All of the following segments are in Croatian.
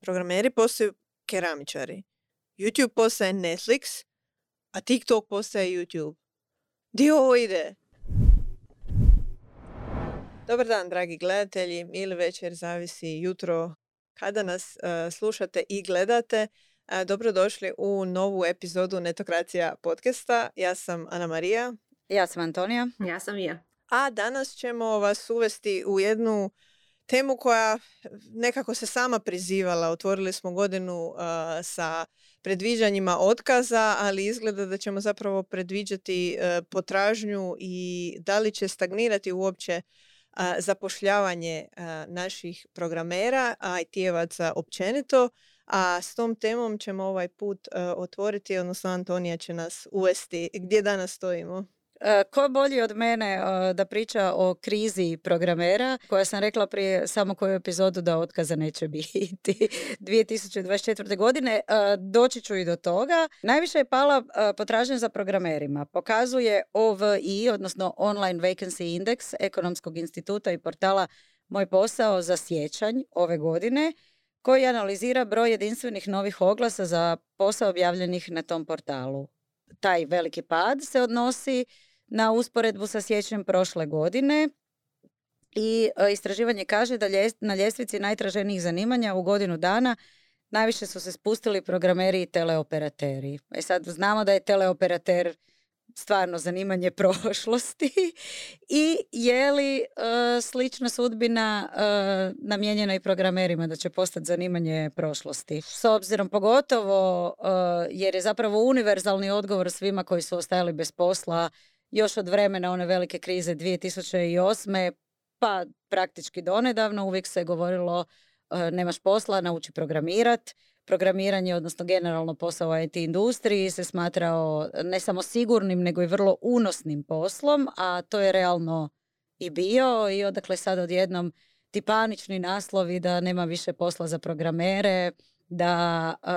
Programeri postaju keramičari. YouTube postaje Netflix, a TikTok postaje YouTube. Di ovo ide? Dobar dan, dragi gledatelji, ili večer, zavisi jutro kada nas uh, slušate i gledate. Uh, dobrodošli u novu epizodu Netokracija podcasta. Ja sam Ana Marija. Ja sam Antonija. Ja sam ja. A danas ćemo vas uvesti u jednu temu koja nekako se sama prizivala. Otvorili smo godinu uh, sa predviđanjima otkaza, ali izgleda da ćemo zapravo predviđati uh, potražnju i da li će stagnirati uopće uh, zapošljavanje naših programera, IT-evaca općenito. A s tom temom ćemo ovaj put otvoriti, odnosno Antonija će nas uvesti. Gdje danas stojimo? E, ko bolji od mene e, da priča o krizi programera, koja sam rekla prije samo koju epizodu da otkaza neće biti 2024. godine, e, doći ću i do toga. Najviše je pala potražnja za programerima. Pokazuje OVI, odnosno Online Vacancy Index Ekonomskog instituta i portala Moj posao za sjećanj ove godine, koji analizira broj jedinstvenih novih oglasa za posao objavljenih na tom portalu. Taj veliki pad se odnosi na usporedbu sa siječnjem prošle godine i e, istraživanje kaže da na ljestvici najtraženijih zanimanja u godinu dana najviše su se spustili programeri i teleoperateri. E sad znamo da je teleoperater stvarno zanimanje prošlosti i je li e, slična sudbina uh, namijenjena i programerima da će postati zanimanje prošlosti. S obzirom pogotovo jer je zapravo univerzalni odgovor svima koji su ostajali bez posla još od vremena one velike krize 2008. pa praktički donedavno uvijek se govorilo e, nemaš posla, nauči programirat. Programiranje, odnosno generalno posao u IT industriji se smatrao ne samo sigurnim, nego i vrlo unosnim poslom, a to je realno i bio i odakle sad odjednom ti panični naslovi da nema više posla za programere, da e,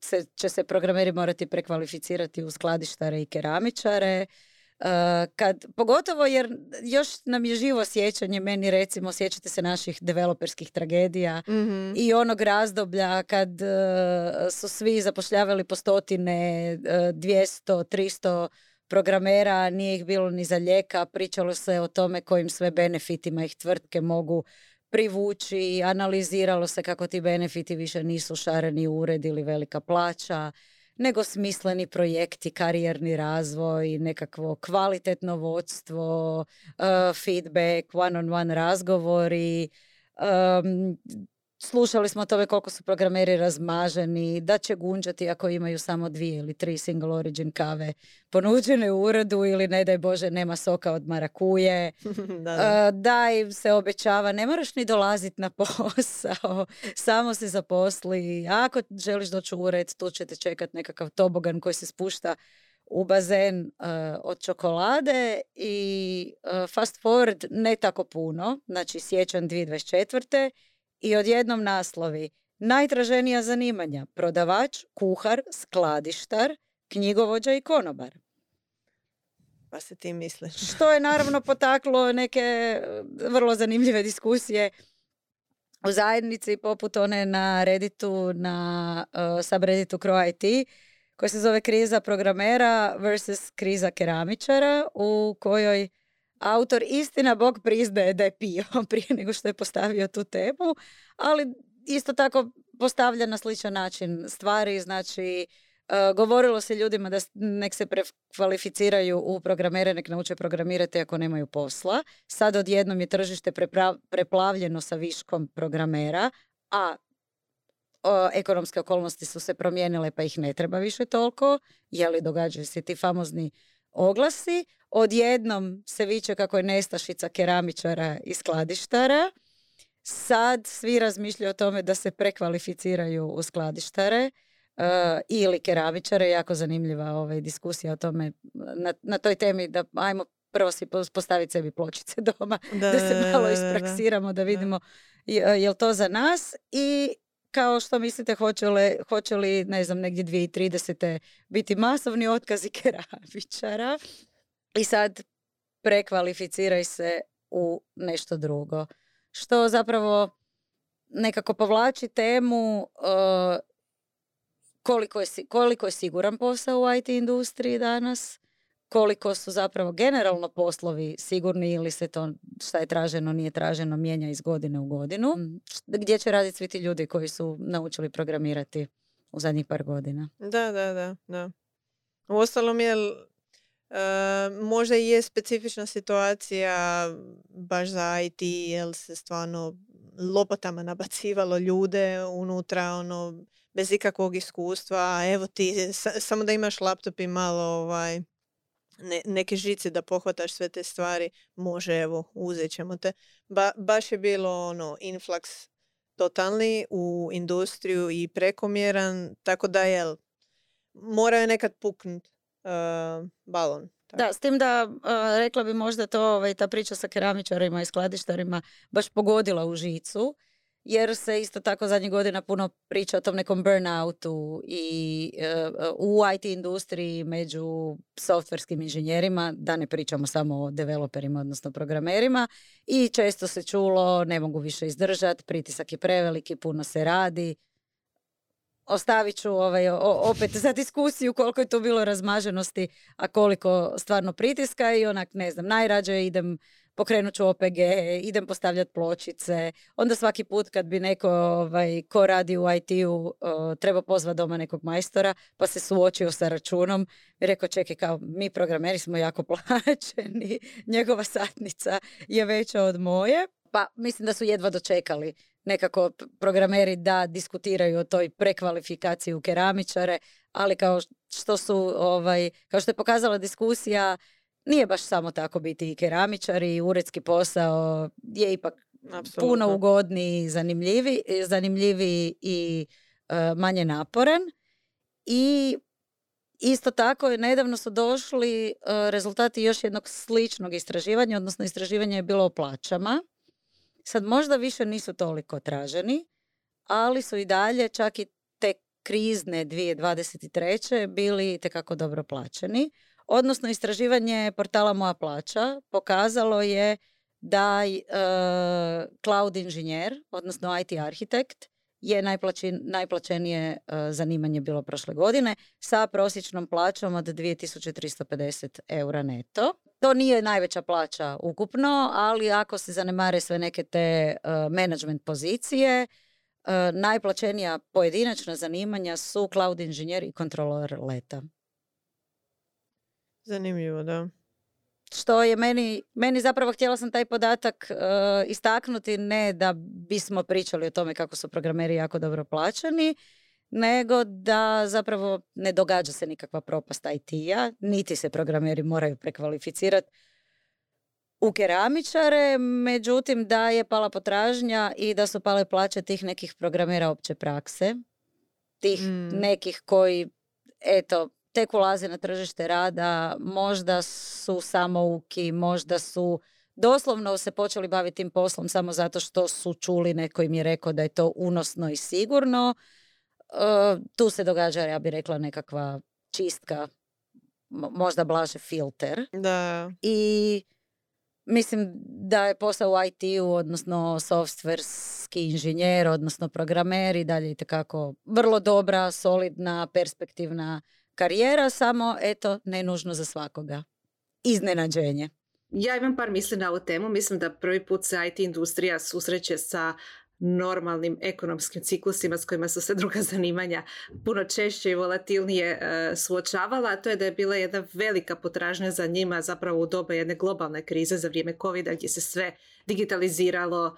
se, će se programeri morati prekvalificirati u skladištare i keramičare. Uh, kad, pogotovo jer još nam je živo sjećanje, meni recimo sjećate se naših developerskih tragedija mm i onog razdoblja kad uh, su svi zapošljavali po stotine, uh, 200, 300 programera, nije ih bilo ni za lijeka, pričalo se o tome kojim sve benefitima ih tvrtke mogu privući, analiziralo se kako ti benefiti više nisu šareni ured ili velika plaća, nego smisleni projekti, karijerni razvoj, nekakvo kvalitetno vodstvo, uh, feedback, one-on-one razgovori, Slušali smo o tome koliko su programeri razmaženi, da će gunđati ako imaju samo dvije ili tri single origin kave ponuđene u uredu ili ne daj Bože nema soka od marakuje. da, da. im se obećava, ne moraš ni dolaziti na posao, samo se zaposli. Ako želiš doći u ured, tu ćete čekati nekakav tobogan koji se spušta u bazen od čokolade i fast forward ne tako puno, znači sjećan 2024 i odjednom naslovi najtraženija zanimanja prodavač, kuhar, skladištar, knjigovođa i konobar. Pa se ti misliš. Što je naravno potaklo neke e, vrlo zanimljive diskusije u zajednici poput one na Redditu, na uh, subredditu Crow IT koja se zove kriza programera versus kriza keramičara u kojoj Autor istina Bog priznaje da je pio prije nego što je postavio tu temu, ali isto tako postavlja na sličan način stvari, znači Uh, govorilo se ljudima da nek se prekvalificiraju u programere, nek nauče programirati ako nemaju posla. Sad odjednom je tržište preplavljeno sa viškom programera, a ekonomske okolnosti su se promijenile pa ih ne treba više toliko, je li događaju se ti famozni oglasi. Odjednom se viče kako je nestašica keramičara i skladištara. Sad svi razmišljaju o tome da se prekvalificiraju u skladištare uh, ili keramičare. Jako zanimljiva ovaj, diskusija o tome na, na toj temi da ajmo prvo si postaviti sebi pločice doma, da, da se malo ispraksiramo, da vidimo je li to za nas i kao što mislite hoće li, hoće li ne znam, negdje 2030. biti masovni otkazi keramičara i sad prekvalificiraj se u nešto drugo. Što zapravo nekako povlači temu e, koliko, je, koliko je siguran posao u IT industriji danas, koliko su zapravo generalno poslovi sigurni ili se to šta je traženo, nije traženo, mijenja iz godine u godinu. Mm. Gdje će raditi svi ti ljudi koji su naučili programirati u zadnjih par godina? Da, da, da. da. Uostalom je možda i je specifična situacija baš za IT, jer se stvarno lopatama nabacivalo ljude unutra, ono, bez ikakvog iskustva, evo ti, samo da imaš laptop i malo ovaj, ne, neke žice da pohvataš sve te stvari, može, evo, uzet ćemo te. Ba, baš je bilo ono, influx totalni u industriju i prekomjeran, tako da je, morao je nekad puknut uh, balon. Da, s tim da rekla bi možda to ovaj, ta priča sa keramičarima i skladištarima baš pogodila u žicu jer se isto tako zadnjih godina puno priča o tom nekom burnoutu i e, u IT industriji među softverskim inženjerima, da ne pričamo samo o developerima, odnosno programerima i često se čulo ne mogu više izdržati, pritisak je preveliki, puno se radi, ostavit ću ovaj, opet za diskusiju koliko je tu bilo razmaženosti, a koliko stvarno pritiska i onak, ne znam, najrađe idem pokrenut ću OPG, idem postavljati pločice. Onda svaki put kad bi neko ovaj, ko radi u IT-u treba pozvati doma nekog majstora pa se suočio sa računom i rekao čekaj kao mi programeri smo jako plaćeni, njegova satnica je veća od moje. Pa mislim da su jedva dočekali nekako programeri da diskutiraju o toj prekvalifikaciji u keramičare, ali kao što su ovaj, kao što je pokazala diskusija, nije baš samo tako biti i keramičar i uredski posao je ipak puno ugodniji, zanimljivi, zanimljiviji i e, manje naporan. I isto tako nedavno su došli uh, rezultati još jednog sličnog istraživanja, odnosno istraživanje je bilo o plaćama. Sad možda više nisu toliko traženi, ali su i dalje čak i te krizne 2023. bili tekako dobro plaćeni. Odnosno, istraživanje portala Moja plaća pokazalo je da e, cloud inženjer, odnosno IT arhitekt, je najplaćenije e, zanimanje bilo prošle godine sa prosječnom plaćom od 2350 eura neto. To nije najveća plaća ukupno, ali ako se zanemare sve neke te uh, management pozicije, uh, najplaćenija pojedinačna zanimanja su cloud inženjer i kontrolor leta. Zanimljivo, da. Što je meni, meni zapravo htjela sam taj podatak uh, istaknuti ne da bismo pričali o tome kako su programeri jako dobro plaćani, nego da zapravo ne događa se nikakva propast IT-a, niti se programeri moraju prekvalificirati u keramičare, međutim da je pala potražnja i da su pale plaće tih nekih programera opće prakse, tih mm. nekih koji, eto, tek ulaze na tržište rada, možda su samouki, možda su doslovno se počeli baviti tim poslom samo zato što su čuli neko im je rekao da je to unosno i sigurno. E, tu se događa, ja bih rekla, nekakva čistka, možda blaže filter. Da. I mislim da je posao u IT-u, odnosno softverski inženjer, odnosno programer i dalje itekako vrlo dobra, solidna, perspektivna karijera, samo eto, ne nužno za svakoga. Iznenađenje. Ja imam par misli na ovu temu. Mislim da prvi put se IT industrija susreće sa normalnim ekonomskim ciklusima s kojima su se druga zanimanja puno češće i volatilnije e, suočavala, a to je da je bila jedna velika potražnja za njima zapravo u doba jedne globalne krize za vrijeme covid gdje se sve digitaliziralo,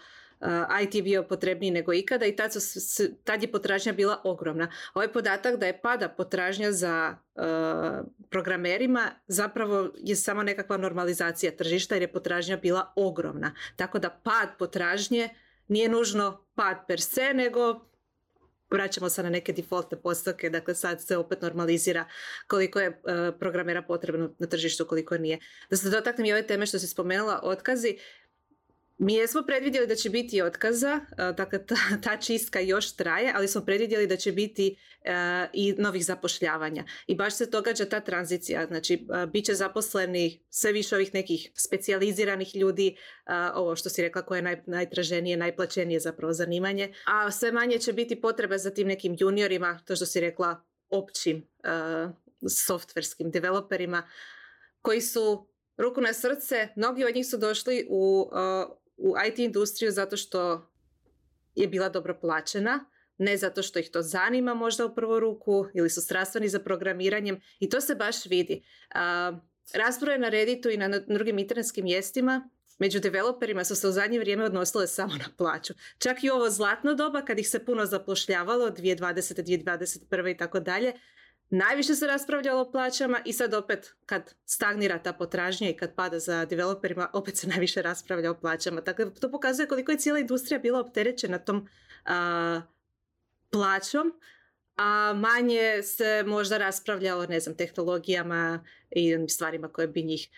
IT bio potrebniji nego ikada i tad, su, tad je potražnja bila ogromna. Ovaj podatak da je pada potražnja za programerima zapravo je samo nekakva normalizacija tržišta jer je potražnja bila ogromna. Tako da pad potražnje nije nužno pad per se, nego vraćamo se na neke defaultne postavke, dakle sad se opet normalizira koliko je programera potrebno na tržištu, koliko nije. Da se dotaknem i ove teme što se spomenula, otkazi, mi jesmo predvidjeli da će biti otkaza, dakle ta, ta čistka još traje, ali smo predvidjeli da će biti i novih zapošljavanja. I baš se događa ta tranzicija, znači bit će zaposleni sve više ovih nekih specijaliziranih ljudi, ovo što si rekla koje je naj, najtraženije, najplaćenije zapravo zanimanje, a sve manje će biti potrebe za tim nekim juniorima, to što si rekla općim softverskim developerima, koji su ruku na srce, mnogi od njih su došli u, u IT industriju zato što je bila dobro plaćena, ne zato što ih to zanima možda u prvu ruku ili su strastveni za programiranjem i to se baš vidi. Rasprave na Redditu i na drugim internetskim mjestima među developerima su se u zadnje vrijeme odnosile samo na plaću. Čak i ovo zlatno doba kad ih se puno zapošljavalo, 2020. 2021. i tako dalje, Najviše se raspravljalo o plaćama i sad opet kad stagnira ta potražnja i kad pada za developerima, opet se najviše raspravlja o plaćama. Dakle, to pokazuje koliko je cijela industrija bila opterećena tom plaćom, a manje se možda raspravljalo, ne znam, tehnologijama i stvarima koje bi njih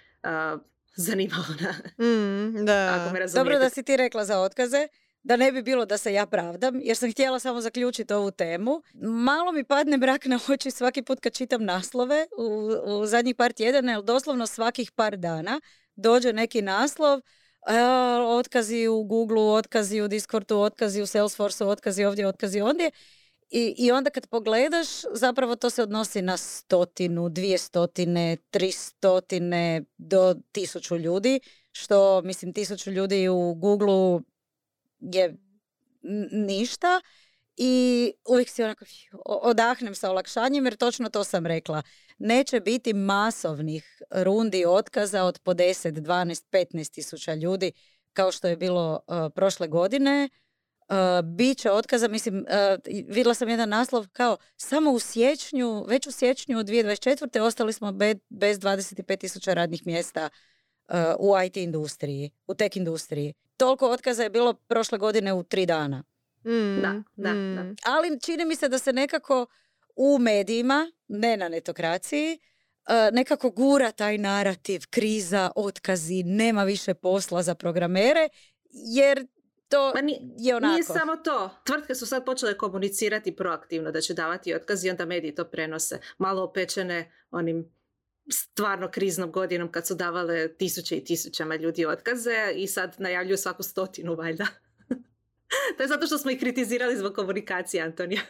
zanimalo. Na, mm, da. Ako me Dobro da si ti rekla za otkaze da ne bi bilo da se ja pravdam, jer sam htjela samo zaključiti ovu temu. Malo mi padne brak na oči svaki put kad čitam naslove u, u zadnjih par tjedana, jer doslovno svakih par dana dođe neki naslov, otkazi u Google, otkazi u Discordu, otkazi u Salesforceu, otkazi ovdje, otkazi ondje. I, I onda kad pogledaš, zapravo to se odnosi na stotinu, dvije stotine, tri stotine do tisuću ljudi, što mislim tisuću ljudi u Google je ništa i uvijek si onako odahnem sa olakšanjem jer točno to sam rekla. Neće biti masovnih rundi otkaza od po 10, 12, 15 tisuća ljudi kao što je bilo uh, prošle godine. Uh, Biće otkaza, mislim, uh, vidjela sam jedan naslov kao samo u siječnju, već u siječnju 2024. ostali smo bez 25 tisuća radnih mjesta u IT industriji, u tech industriji toliko otkaza je bilo prošle godine u tri dana. Mm, da, da, da. Mm. Ali čini mi se da se nekako u medijima, ne na netokraciji, e, nekako gura taj narativ, kriza, otkazi, nema više posla za programere, jer to je onako. Nije samo to. Tvrtke su sad počele komunicirati proaktivno da će davati otkaz i onda mediji to prenose. Malo opečene onim stvarno kriznom godinom kad su davale tisuće i tisućama ljudi otkaze i sad najavljuju svaku stotinu valjda. to je zato što smo ih kritizirali zbog komunikacije, Antonija.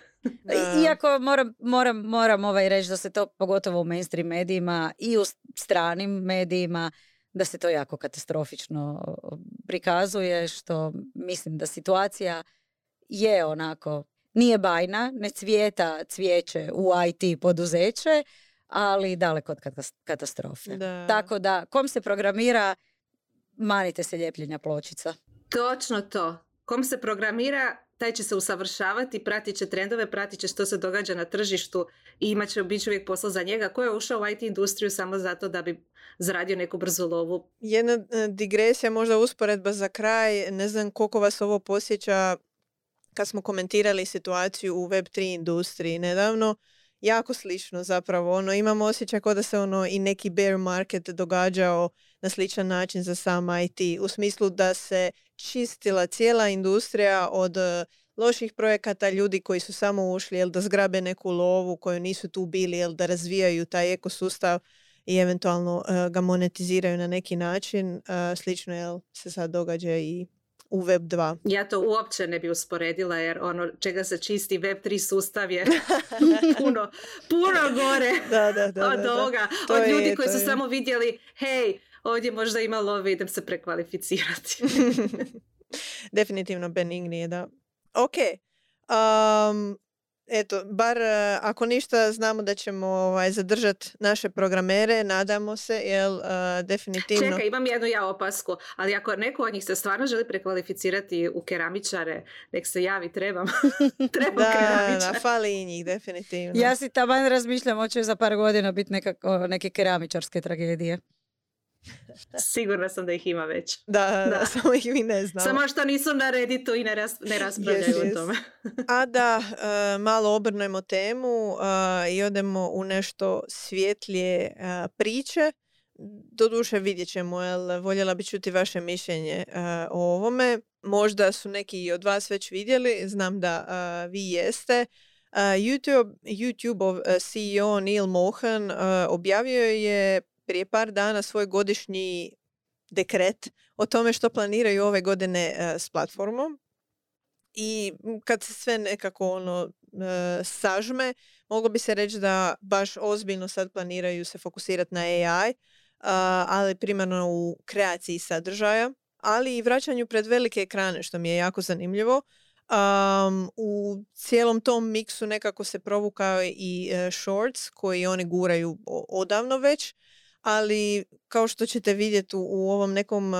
Iako moram, moram, moram ovaj reći da se to pogotovo u mainstream medijima i u stranim medijima da se to jako katastrofično prikazuje što mislim da situacija je onako nije bajna, ne cvijeta cvijeće u IT poduzeće, ali daleko od katastrofe. Tako da, kom se programira, manite se ljepljenja pločica. Točno to. Kom se programira, taj će se usavršavati, pratit će trendove, pratit će što se događa na tržištu i imat će bit uvijek posla za njega. Ko je ušao u IT industriju samo zato da bi zaradio neku brzu lovu? Jedna e, digresija, možda usporedba za kraj. Ne znam koliko vas ovo posjeća kad smo komentirali situaciju u Web3 industriji nedavno jako slično zapravo. Ono, imam osjećaj kao da se ono i neki bear market događao na sličan način za sam IT. U smislu da se čistila cijela industrija od e, loših projekata, ljudi koji su samo ušli jel, da zgrabe neku lovu koju nisu tu bili, jel, da razvijaju taj ekosustav i eventualno uh, ga monetiziraju na neki način. Uh, slično jel, se sad događa i u Web 2. Ja to uopće ne bi usporedila jer ono čega se čisti Web 3 sustav je puno, puno gore da, da, da, od ovoga. od ljudi koji su samo vidjeli hej, ovdje možda ima love, idem se prekvalificirati. Definitivno benignije, da. Ok. Um, eto, bar e, ako ništa znamo da ćemo ovaj, zadržati naše programere, nadamo se, jel uh, definitivno... Čekaj, imam jednu ja opasku, ali ako neko od njih se stvarno želi prekvalificirati u keramičare, nek se javi, trebam. trebam da, keramičare. Da, fali i njih, definitivno. Ja si taman razmišljam, hoće za par godina biti nekako, neke keramičarske tragedije. Sigurna sam da ih ima već. Da, da. samo ih mi ne znamo. Samo što nisu na Redditu i ne, ras, ne raspravljaju o tome. A da, uh, malo obrnemo temu uh, i odemo u nešto svjetlije uh, priče. doduše vidjet ćemo, jel, voljela bi čuti vaše mišljenje o ovome. Možda su neki od vas već vidjeli, znam da vi jeste. YouTube, YouTube CEO Neil Mohan objavio je prije par dana svoj godišnji dekret o tome što planiraju ove godine s platformom. I kad se sve nekako ono sažme, moglo bi se reći da baš ozbiljno sad planiraju se fokusirati na AI, ali primarno u kreaciji sadržaja, ali i vraćanju pred velike ekrane, što mi je jako zanimljivo. Um, u cijelom tom miksu nekako se provukao i uh, shorts koji oni guraju odavno već, ali kao što ćete vidjeti u, ovom nekom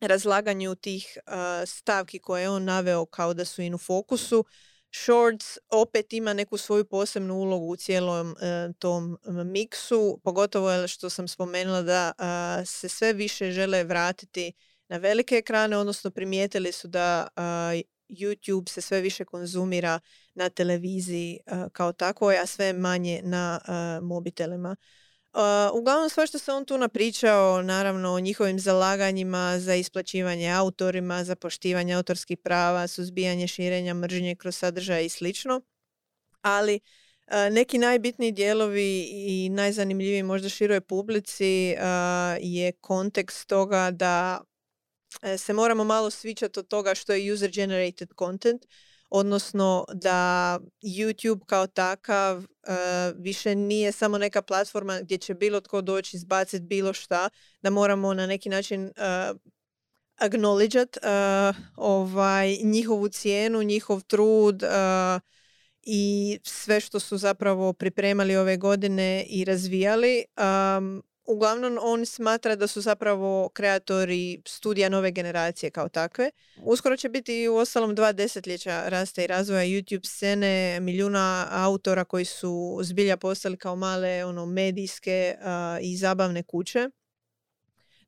razlaganju tih stavki koje je on naveo kao da su in u fokusu, Shorts opet ima neku svoju posebnu ulogu u cijelom e, tom miksu, pogotovo što sam spomenula da se sve više žele vratiti na velike ekrane, odnosno primijetili su da YouTube se sve više konzumira na televiziji kao takvoj, a sve manje na mobitelima. Uglavnom sve što se on tu napričao, naravno o njihovim zalaganjima za isplaćivanje autorima, za poštivanje autorskih prava, suzbijanje širenja mržnje kroz sadržaje i slično. Ali neki najbitniji dijelovi i najzanimljiviji možda široj publici je kontekst toga da se moramo malo svičati od toga što je user generated content odnosno da YouTube kao takav uh, više nije samo neka platforma gdje će bilo tko doći izbaciti bilo šta, da moramo na neki način uh, acknowledgeat uh, ovaj, njihovu cijenu, njihov trud i sve što su zapravo pripremali ove godine i razvijali. Um, uglavnom on smatra da su zapravo kreatori studija nove generacije kao takve. Uskoro će biti u ostalom dva desetljeća rasta i razvoja YouTube scene, milijuna autora koji su zbilja postali kao male ono medijske i zabavne kuće.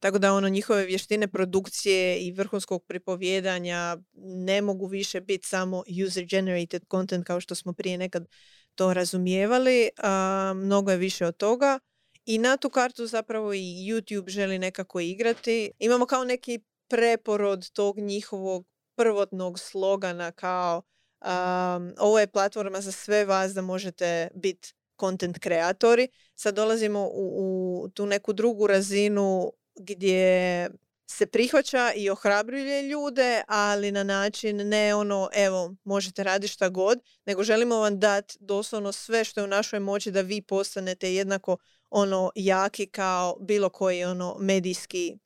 Tako da ono njihove vještine produkcije i vrhunskog pripovjedanja ne mogu više biti samo user generated content kao što smo prije nekad to razumijevali. mnogo je više od toga. I na tu kartu zapravo i YouTube želi nekako igrati. Imamo kao neki preporod tog njihovog prvotnog slogana kao um, ovo je platforma za sve vas da možete biti content kreatori. Sad dolazimo u, u tu neku drugu razinu gdje se prihvaća i ohrabruje ljude, ali na način ne ono, evo, možete raditi šta god, nego želimo vam dati doslovno sve što je u našoj moći da vi postanete jednako ono jaki kao bilo koji ono medijski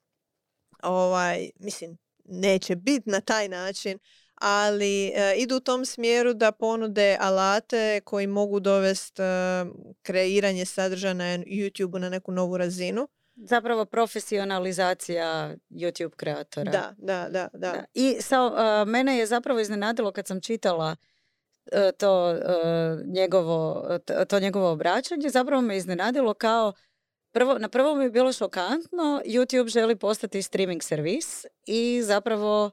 ovaj, mislim, neće biti na taj način, ali e, idu u tom smjeru da ponude alate koji mogu dovesti e, kreiranje sadržaja na YouTube na neku novu razinu. Zapravo profesionalizacija YouTube kreatora. Da, da, da. da. I sa, mene je zapravo iznenadilo kad sam čitala E, to, e, njegovo, to njegovo obraćanje zapravo me iznenadilo kao Prvo, na prvo mi je bilo šokantno, YouTube želi postati streaming servis i zapravo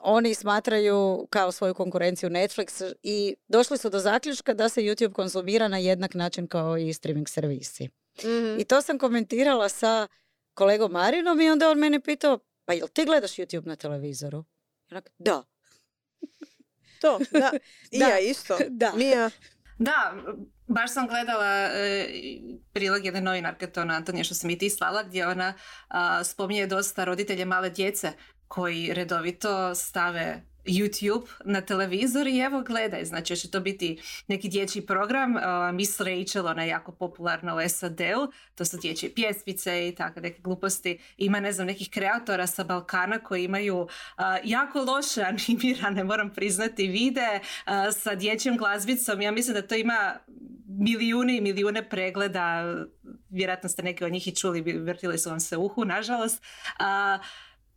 oni smatraju kao svoju konkurenciju Netflix i došli su do zaključka da se YouTube konzumira na jednak način kao i streaming servisi. Mhm. I to sam komentirala sa kolegom Marinom i onda on mene pitao, pa jel ti gledaš YouTube na televizoru? da. To, da. I ja isto. Da. Mija. Da, baš sam gledala e, prilog jedne novinarke, to na Antonija što sam i ti slala, gdje ona spominje dosta roditelje male djece koji redovito stave YouTube na televizor i evo gledaj, znači će to biti neki dječji program, uh, Miss Rachel, ona je jako popularna u SAD-u, to su dječje pjesmice i tako neke gluposti. Ima ne znam nekih kreatora sa Balkana koji imaju uh, jako loše animirane, moram priznati, vide uh, sa dječjom glazbicom. Ja mislim da to ima milijune i milijune pregleda, vjerojatno ste neke od njih i čuli, vrtili su vam se uhu, nažalost. Uh,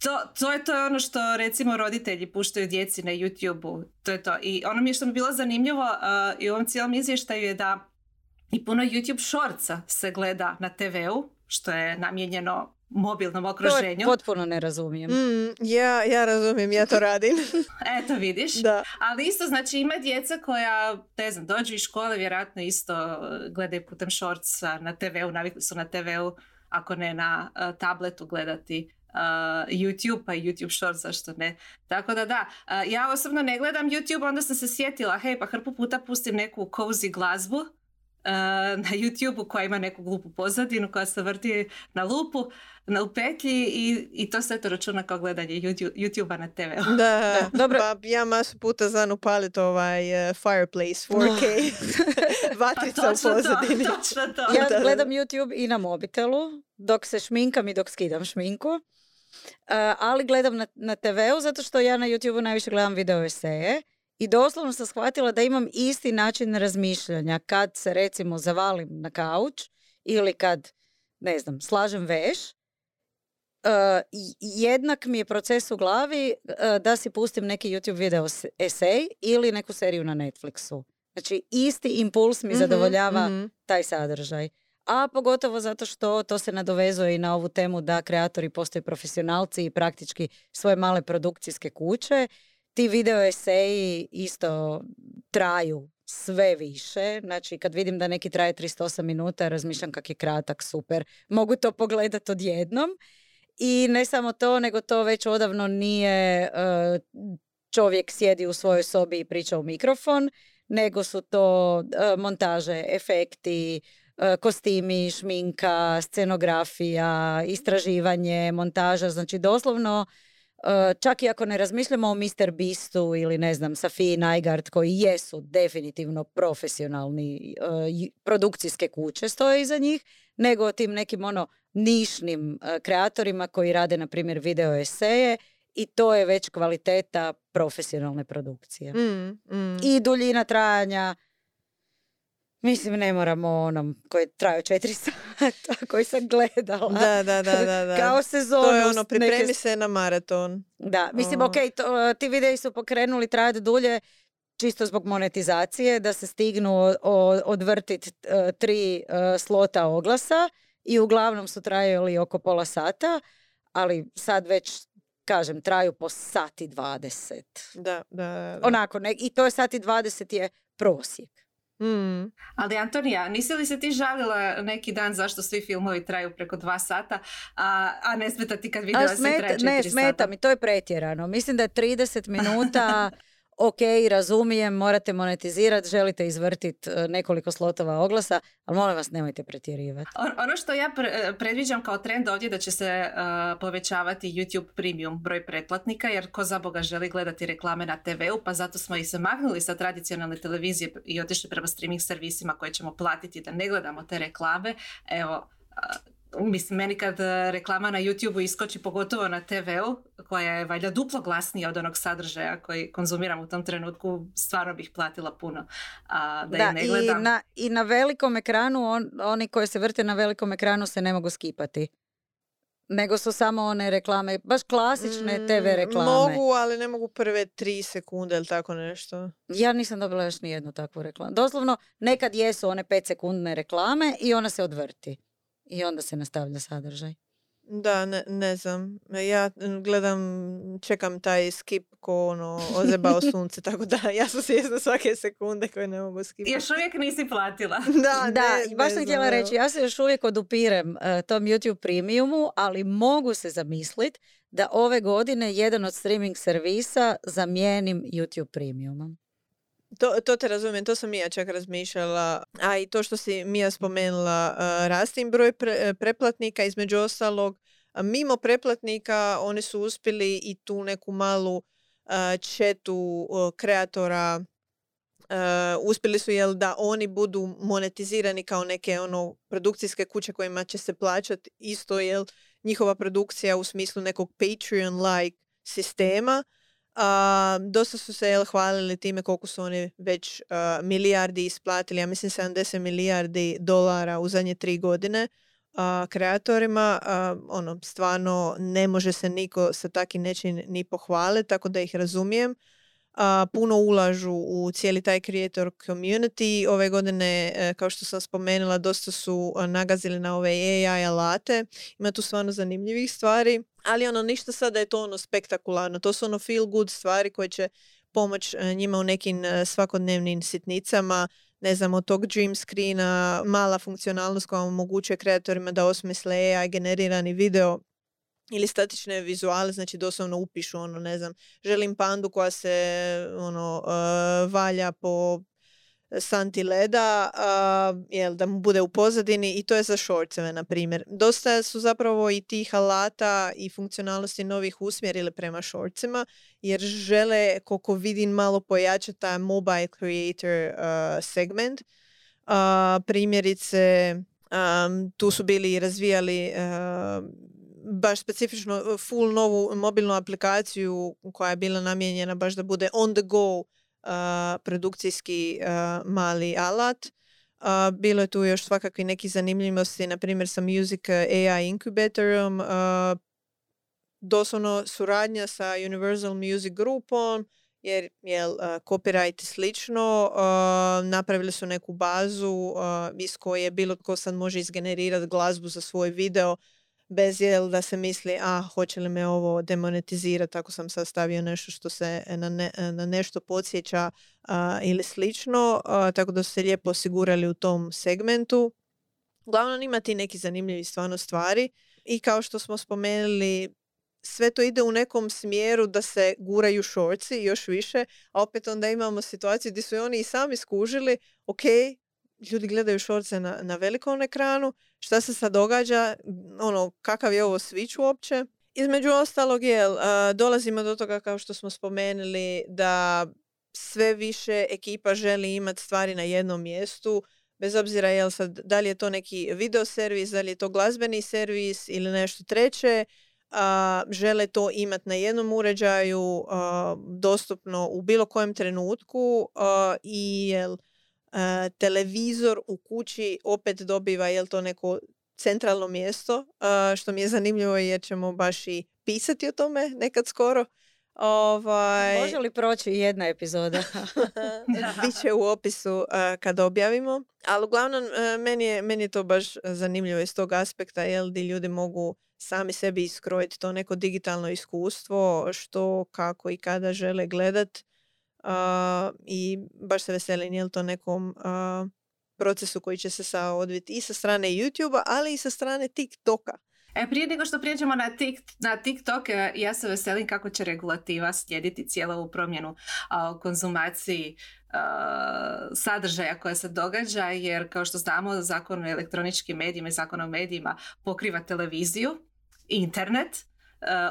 to, to je to ono što recimo roditelji puštaju djeci na YouTube-u. To je to. I ono mi je što mi bilo zanimljivo uh, i u ovom cijelom izvještaju je da i puno YouTube shortsa se gleda na TV-u, što je namijenjeno mobilnom okruženju. To potpuno ne razumijem. Mm, ja, ja razumijem, ja to radim. Eto vidiš. da. Ali isto znači ima djeca koja, ne znam, dođu iz škole, vjerojatno isto gledaju putem shortsa na TV-u, navikli su na TV-u, ako ne na uh, tabletu gledati uh, YouTube, pa YouTube Shorts, zašto ne. Tako da da, uh, ja osobno ne gledam YouTube, onda sam se sjetila, hej, pa hrpu puta pustim neku cozy glazbu, na YouTube koja ima neku glupu pozadinu koja se vrti na lupu, na u petlji i, i to sve to računa kao gledanje YouTube-a na TV. Da, da, dobro. Pa ja masu puta znam upaliti ovaj uh, Fireplace 4K vatrica pa u pozadini. To, točno to. Ja gledam YouTube i na mobitelu dok se šminkam i dok skidam šminku. Uh, ali gledam na, na TV-u zato što ja na YouTube-u najviše gledam video eseje i doslovno sam shvatila da imam isti način razmišljanja kad se recimo zavalim na kauč ili kad, ne znam, slažem veš. Uh, jednak mi je proces u glavi uh, da si pustim neki YouTube video esej ili neku seriju na Netflixu. Znači, isti impuls mi mhm, zadovoljava mm taj sadržaj. A pogotovo zato što to se nadovezuje i na ovu temu da kreatori postaju profesionalci i praktički svoje male produkcijske kuće ti video eseji isto traju sve više. Znači, kad vidim da neki traje 308 minuta, razmišljam kak je kratak, super. Mogu to pogledati odjednom. I ne samo to, nego to već odavno nije e, čovjek sjedi u svojoj sobi i priča u mikrofon, nego su to e, montaže, efekti, kostimi, šminka, scenografija, istraživanje, montaža. Znači, doslovno Eh, čak i ako ne razmišljamo o Mr. Beastu ili ne znam Safiji Najgard koji jesu definitivno profesionalni uh, produkcijske kuće stoje iza njih, nego o tim nekim ono nišnim kreatorima koji rade na primjer video eseje i to je već kvaliteta profesionalne produkcije. Mm, mm. I duljina trajanja Mislim, ne moramo onom koji traju četiri sata, koji sam gledala. Da, da, da, da. Kao sezonu. To je ono, pripremi se na maraton. Da, mislim, ok, to, ti videi su pokrenuli trajati dulje, čisto zbog monetizacije, da se stignu odvrtiti uh, tri uh, slota oglasa i uglavnom su trajali oko pola sata, ali sad već kažem, traju po sati dvadeset. Da, da, da. Onako, ne, i to je sati dvadeset je prosjek. Mm. Ali Antonija, nisi li se ti žalila neki dan zašto svi filmovi traju preko dva sata, a, a ne smeta ti kad video se traje Ne, smeta mi, to je pretjerano. Mislim da je 30 minuta ok, razumijem, morate monetizirati, želite izvrtiti e, nekoliko slotova oglasa, ali molim vas nemojte pretjerivati. ono što ja e, predviđam kao trend ovdje da će se e, povećavati YouTube premium broj pretplatnika, jer ko za Boga želi gledati reklame na TV-u, pa zato smo i se magnuli sa tradicionalne televizije i otišli prema streaming servisima koje ćemo platiti da ne gledamo te reklame. Evo, mislim, meni kad e, reklama na YouTube-u iskoči, pogotovo na TV-u, koja je valjda duplo glasnija od onog sadržaja koji konzumiram u tom trenutku, stvarno bih platila puno a, da, da ne gledam. I na, I na velikom ekranu, on, oni koji se vrte na velikom ekranu se ne mogu skipati. Nego su samo one reklame, baš klasične mm, TV reklame. Mogu, ali ne mogu prve tri sekunde ili tako nešto. Ja nisam dobila još ni jednu takvu reklamu. Doslovno, nekad jesu one pet sekundne reklame i ona se odvrti i onda se nastavlja sadržaj. Da, ne, ne znam. Ja gledam, čekam taj skip ko ono ozebao sunce, tako da ja sam svjesna svake sekunde koje ne mogu skipati. Još uvijek nisi platila. da, da ne, baš sam htjela reći, ja se još uvijek odupirem uh, tom YouTube premiumu, ali mogu se zamisliti da ove godine jedan od streaming servisa zamijenim YouTube premiumom. To, to te razumijem, to sam ja čak razmišljala. A i to što si Mija spomenula, uh, rasti broj pre, preplatnika, između ostalog, mimo preplatnika oni su uspjeli i tu neku malu uh, četu kreatora uspjeli su jel da oni budu monetizirani kao neke ono produkcijske kuće kojima će se plaćati isto jel njihova produkcija u smislu nekog Patreon like sistema a, dosta su se jel, hvalili time koliko su oni već milijardi isplatili, ja mislim 70 milijardi dolara u zadnje tri godine a, kreatorima. ono, stvarno ne može se niko sa takim nečim ni pohvaliti, tako da ih razumijem. puno ulažu u cijeli taj creator community. Ove godine, e, kao što sam spomenula, dosta su nagazili na ove AI alate. Ima tu stvarno zanimljivih stvari, ali ono ništa sada je to ono spektakularno. To su ono feel good stvari koje će pomoć njima u nekim svakodnevnim sitnicama ne znam, od tog dream screena, mala funkcionalnost koja omogućuje kreatorima da osmisle AI generirani video ili statične vizuale, znači doslovno upišu ono, ne znam, želim pandu koja se ono, uh, valja po santi leda, uh, jel, da mu bude u pozadini i to je za shortseve, na primjer. Dosta su zapravo i tih alata i funkcionalnosti novih usmjerili prema shortsima, jer žele, koliko vidim, malo pojačati taj mobile creator uh, segment. Uh, primjerice, um, tu su bili i razvijali baš specifično full novu mobilnu aplikaciju koja je bila namijenjena baš da bude on the go produkcijski mali alat. bilo je tu još svakakvi neki zanimljivosti, na primjer sa Music AI Incubatorom, doslovno suradnja sa Universal Music Groupom, jer je copyright slično, napravili su neku bazu iz koje bilo tko sad može izgenerirati glazbu za svoj video bez jel da se misli a hoće li me ovo demonetizirati ako sam sastavio nešto što se na, na nešto podsjeća ili slično, tako da su se lijepo osigurali u tom segmentu. Uglavnom imati neki zanimljivi stvarno stvari i kao što smo spomenuli sve to ide u nekom smjeru da se guraju šorci još više, a opet onda imamo situaciju gdje su oni i sami skužili, ok, ljudi gledaju šorce na, na velikom ekranu, šta se sad događa, ono, kakav je ovo switch uopće. Između ostalog, je, dolazimo do toga kao što smo spomenuli da sve više ekipa želi imati stvari na jednom mjestu, bez obzira jel sad, da li je to neki video servis, da li je to glazbeni servis ili nešto treće, žele to imati na jednom uređaju, dostupno u bilo kojem trenutku i jel, televizor u kući opet dobiva jel to neko centralno mjesto, što mi je zanimljivo jer ćemo baš i pisati o tome nekad skoro. Ovaj... Može li proći jedna epizoda? Biće u opisu kad objavimo. Ali uglavnom, meni, je, meni je to baš zanimljivo iz tog aspekta, jel, di ljudi mogu sami sebi iskrojiti to neko digitalno iskustvo, što, kako i kada žele gledat i baš se veselim je to nekom procesu koji će se sa odviti i sa strane YouTube-a, ali i sa strane TikToka. E, prije nego što prijeđemo na, tik, na TikTok, e, ja se veselim kako će regulativa slijediti cijelu ovu promjenu o konzumaciji sadržaja koja se događa, jer kao što znamo zakon o elektroničkim medijima i zakon o medijima pokriva televiziju, internet,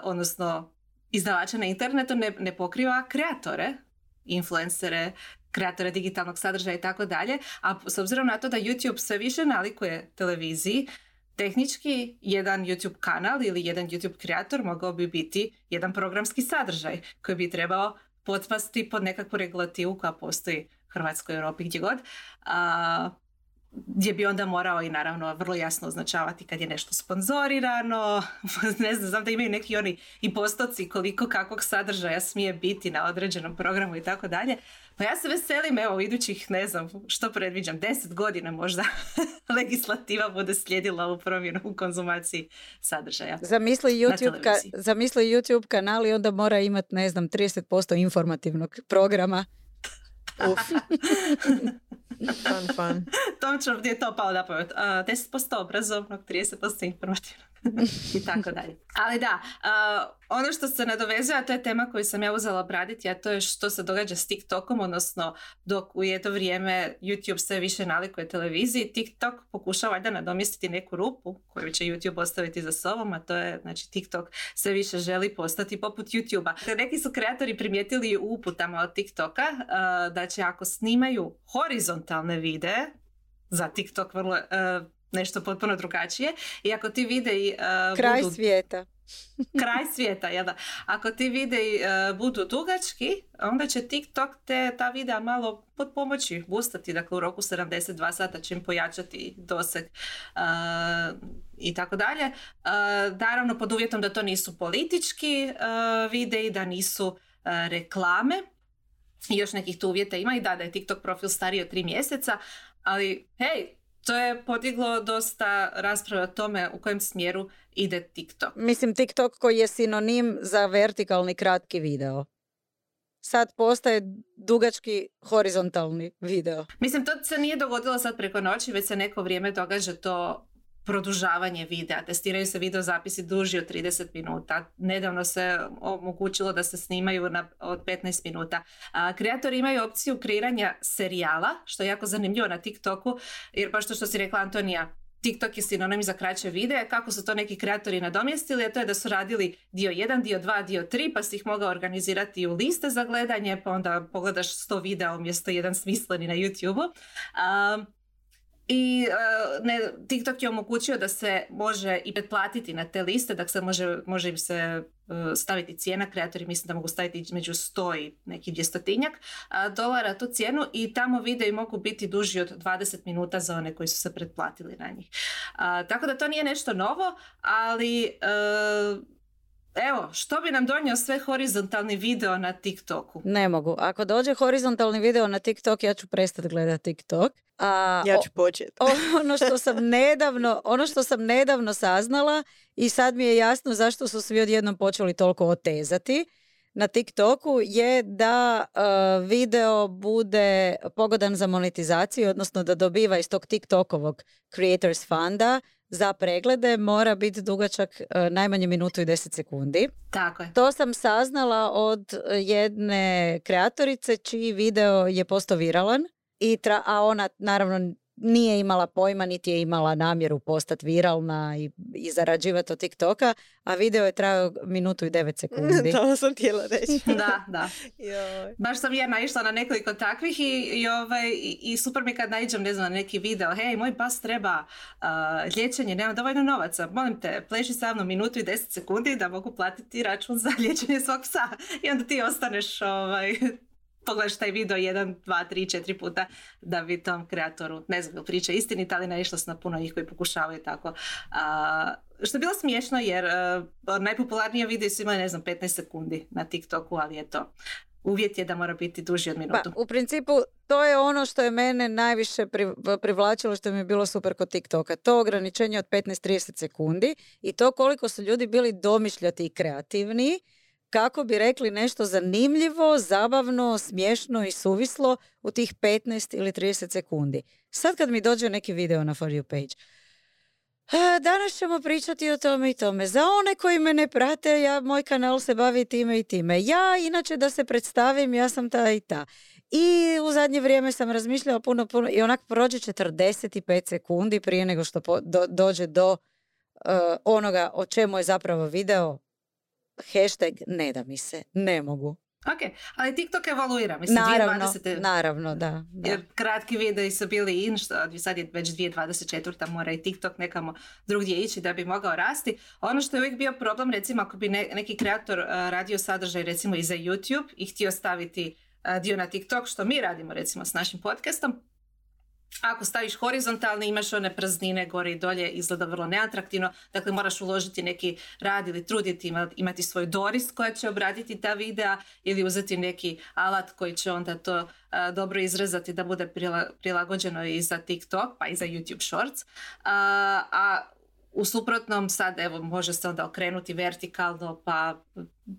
odnosno izdavača na internetu ne, ne pokriva kreatore, influencere, kreatore digitalnog sadržaja i tako dalje, a s obzirom na to da YouTube sve više nalikuje televiziji, tehnički jedan YouTube kanal ili jedan YouTube kreator mogao bi biti jedan programski sadržaj koji bi trebao potpasti pod nekakvu regulativu koja postoji u Hrvatskoj, Europi, gdje god. A, gdje bi onda morao i naravno vrlo jasno označavati kad je nešto sponzorirano, ne znam, znam da imaju neki oni i postoci koliko kakvog sadržaja smije biti na određenom programu i tako dalje. Pa ja se veselim, evo, idućih, ne znam, što predviđam, deset godina možda legislativa bude slijedila ovu promjenu u konzumaciji sadržaja. Zamisli YouTube, ka, zamisli YouTube kanal i onda mora imati, ne znam, 30% informativnog programa. Uf. Fun, fun. Točno gdje je to pao da pamet. Uh, 10% obrazovnog, 30% informativnog i tako dalje. Ali da, uh, ono što se nadovezuje, to je tema koju sam ja uzela obraditi, a to je što se događa s TikTokom, odnosno dok u jedno vrijeme YouTube sve više nalikuje televiziji, TikTok pokušava valjda nadomjestiti neku rupu koju će YouTube ostaviti za sobom, a to je, znači, TikTok sve više želi postati poput YouTube-a. Neki su kreatori primijetili u uputama od TikToka uh, da će ako snimaju horizontalne videe, za TikTok vrlo uh, nešto potpuno drugačije. I ako ti videi uh, Kraj svijeta. kraj svijeta, ja da. Ako ti videi uh, budu dugački, onda će TikTok te, ta videa malo pod pomoći bustati, dakle u roku 72 sata će im pojačati doseg uh, i tako dalje. Naravno pod uvjetom da to nisu politički videi, da nisu reklame, i još nekih tu uvjeta ima i da, da je TikTok profil stariji od tri mjeseca, ali hej, to je podiglo dosta rasprave o tome u kojem smjeru ide TikTok. Mislim TikTok koji je sinonim za vertikalni kratki video. Sad postaje dugački horizontalni video. Mislim, to se nije dogodilo sad preko noći, već se neko vrijeme događa to produžavanje videa. Testiraju se video zapisi duži od 30 minuta. Nedavno se omogućilo da se snimaju na, od 15 minuta. A, kreatori imaju opciju kreiranja serijala, što je jako zanimljivo na TikToku, jer baš to što si rekla Antonija, TikTok je sinonim za kraće videe, kako su to neki kreatori nadomjestili, a to je da su radili dio 1, dio 2, dio 3, pa si ih mogao organizirati u liste za gledanje, pa onda pogledaš 100 videa umjesto jedan smisleni na YouTube-u. I uh, ne, TikTok je omogućio da se može i pretplatiti na te liste, da se može, može im se uh, staviti cijena, kreatori mislim da mogu staviti između 100 i neki dvjestotinjak uh, dolara tu cijenu i tamo videi mogu biti duži od 20 minuta za one koji su se pretplatili na njih. Tako da to nije nešto novo, ali Evo, što bi nam donio sve horizontalni video na TikToku? Ne mogu. Ako dođe horizontalni video na TikTok, ja ću prestati gledati TikTok. A, ja ću početi. ono što sam nedavno, ono što sam nedavno saznala i sad mi je jasno zašto su svi odjednom počeli toliko otezati na TikToku je da e, video bude pogodan za monetizaciju, odnosno da dobiva iz tog TikTokovog Creators Funda za preglede mora biti dugačak e, najmanje minutu i deset sekundi. Tako je. To sam saznala od jedne kreatorice čiji video je postao viralan, i a ona naravno nije imala pojma niti je imala namjeru postati viralna i, i zarađivati od TikToka, a video je trajao minutu i devet sekundi. to sam htjela reći. da, da. Baš sam ja naišla na nekoliko takvih i, i, ovaj, i, super mi kad naiđem ne znam, na neki video, hej, moj pas treba uh, liječenje, nema dovoljno novaca, molim te, pleši sa mnom minutu i deset sekundi da mogu platiti račun za liječenje svog psa. I onda ti ostaneš ovaj, pogledaš taj video jedan, dva, tri, četiri puta da bi tom kreatoru, ne znam, priča istinita, ali naišla sam na puno njih koji pokušavaju tako. A, što je bilo smiješno jer uh, najpopularnije video su imali, ne znam, 15 sekundi na TikToku, ali je to uvjet je da mora biti duži od minutu. Pa, u principu to je ono što je mene najviše privlačilo što mi je bilo super kod TikToka. To ograničenje od 15-30 sekundi i to koliko su ljudi bili domišljati i kreativni kako bi rekli nešto zanimljivo, zabavno, smiješno i suvislo u tih 15 ili 30 sekundi. Sad kad mi dođe neki video na For You page, Danas ćemo pričati o tome i tome. Za one koji me ne prate, ja, moj kanal se bavi time i time. Ja, inače da se predstavim, ja sam ta i ta. I u zadnje vrijeme sam razmišljala puno, puno i onak prođe 45 sekundi prije nego što dođe do eh, onoga o čemu je zapravo video hashtag ne da mi se, ne mogu. Ok, ali TikTok evaluira, mislim, naravno, 2020. Naravno, da, Jer kratki videi su bili in, što sad je već 2024. mora i TikTok nekamo drugdje ići da bi mogao rasti. Ono što je uvijek bio problem, recimo ako bi neki kreator radio sadržaj recimo i za YouTube i htio staviti dio na TikTok, što mi radimo recimo s našim podcastom, ako staviš horizontalni imaš one praznine gore i dolje, izgleda vrlo neatraktivno, dakle moraš uložiti neki rad ili truditi imati svoj doris koja će obraditi ta videa ili uzeti neki alat koji će onda to dobro izrezati da bude prilagođeno i za TikTok pa i za YouTube Shorts. a u suprotnom sad evo može se onda okrenuti vertikalno pa,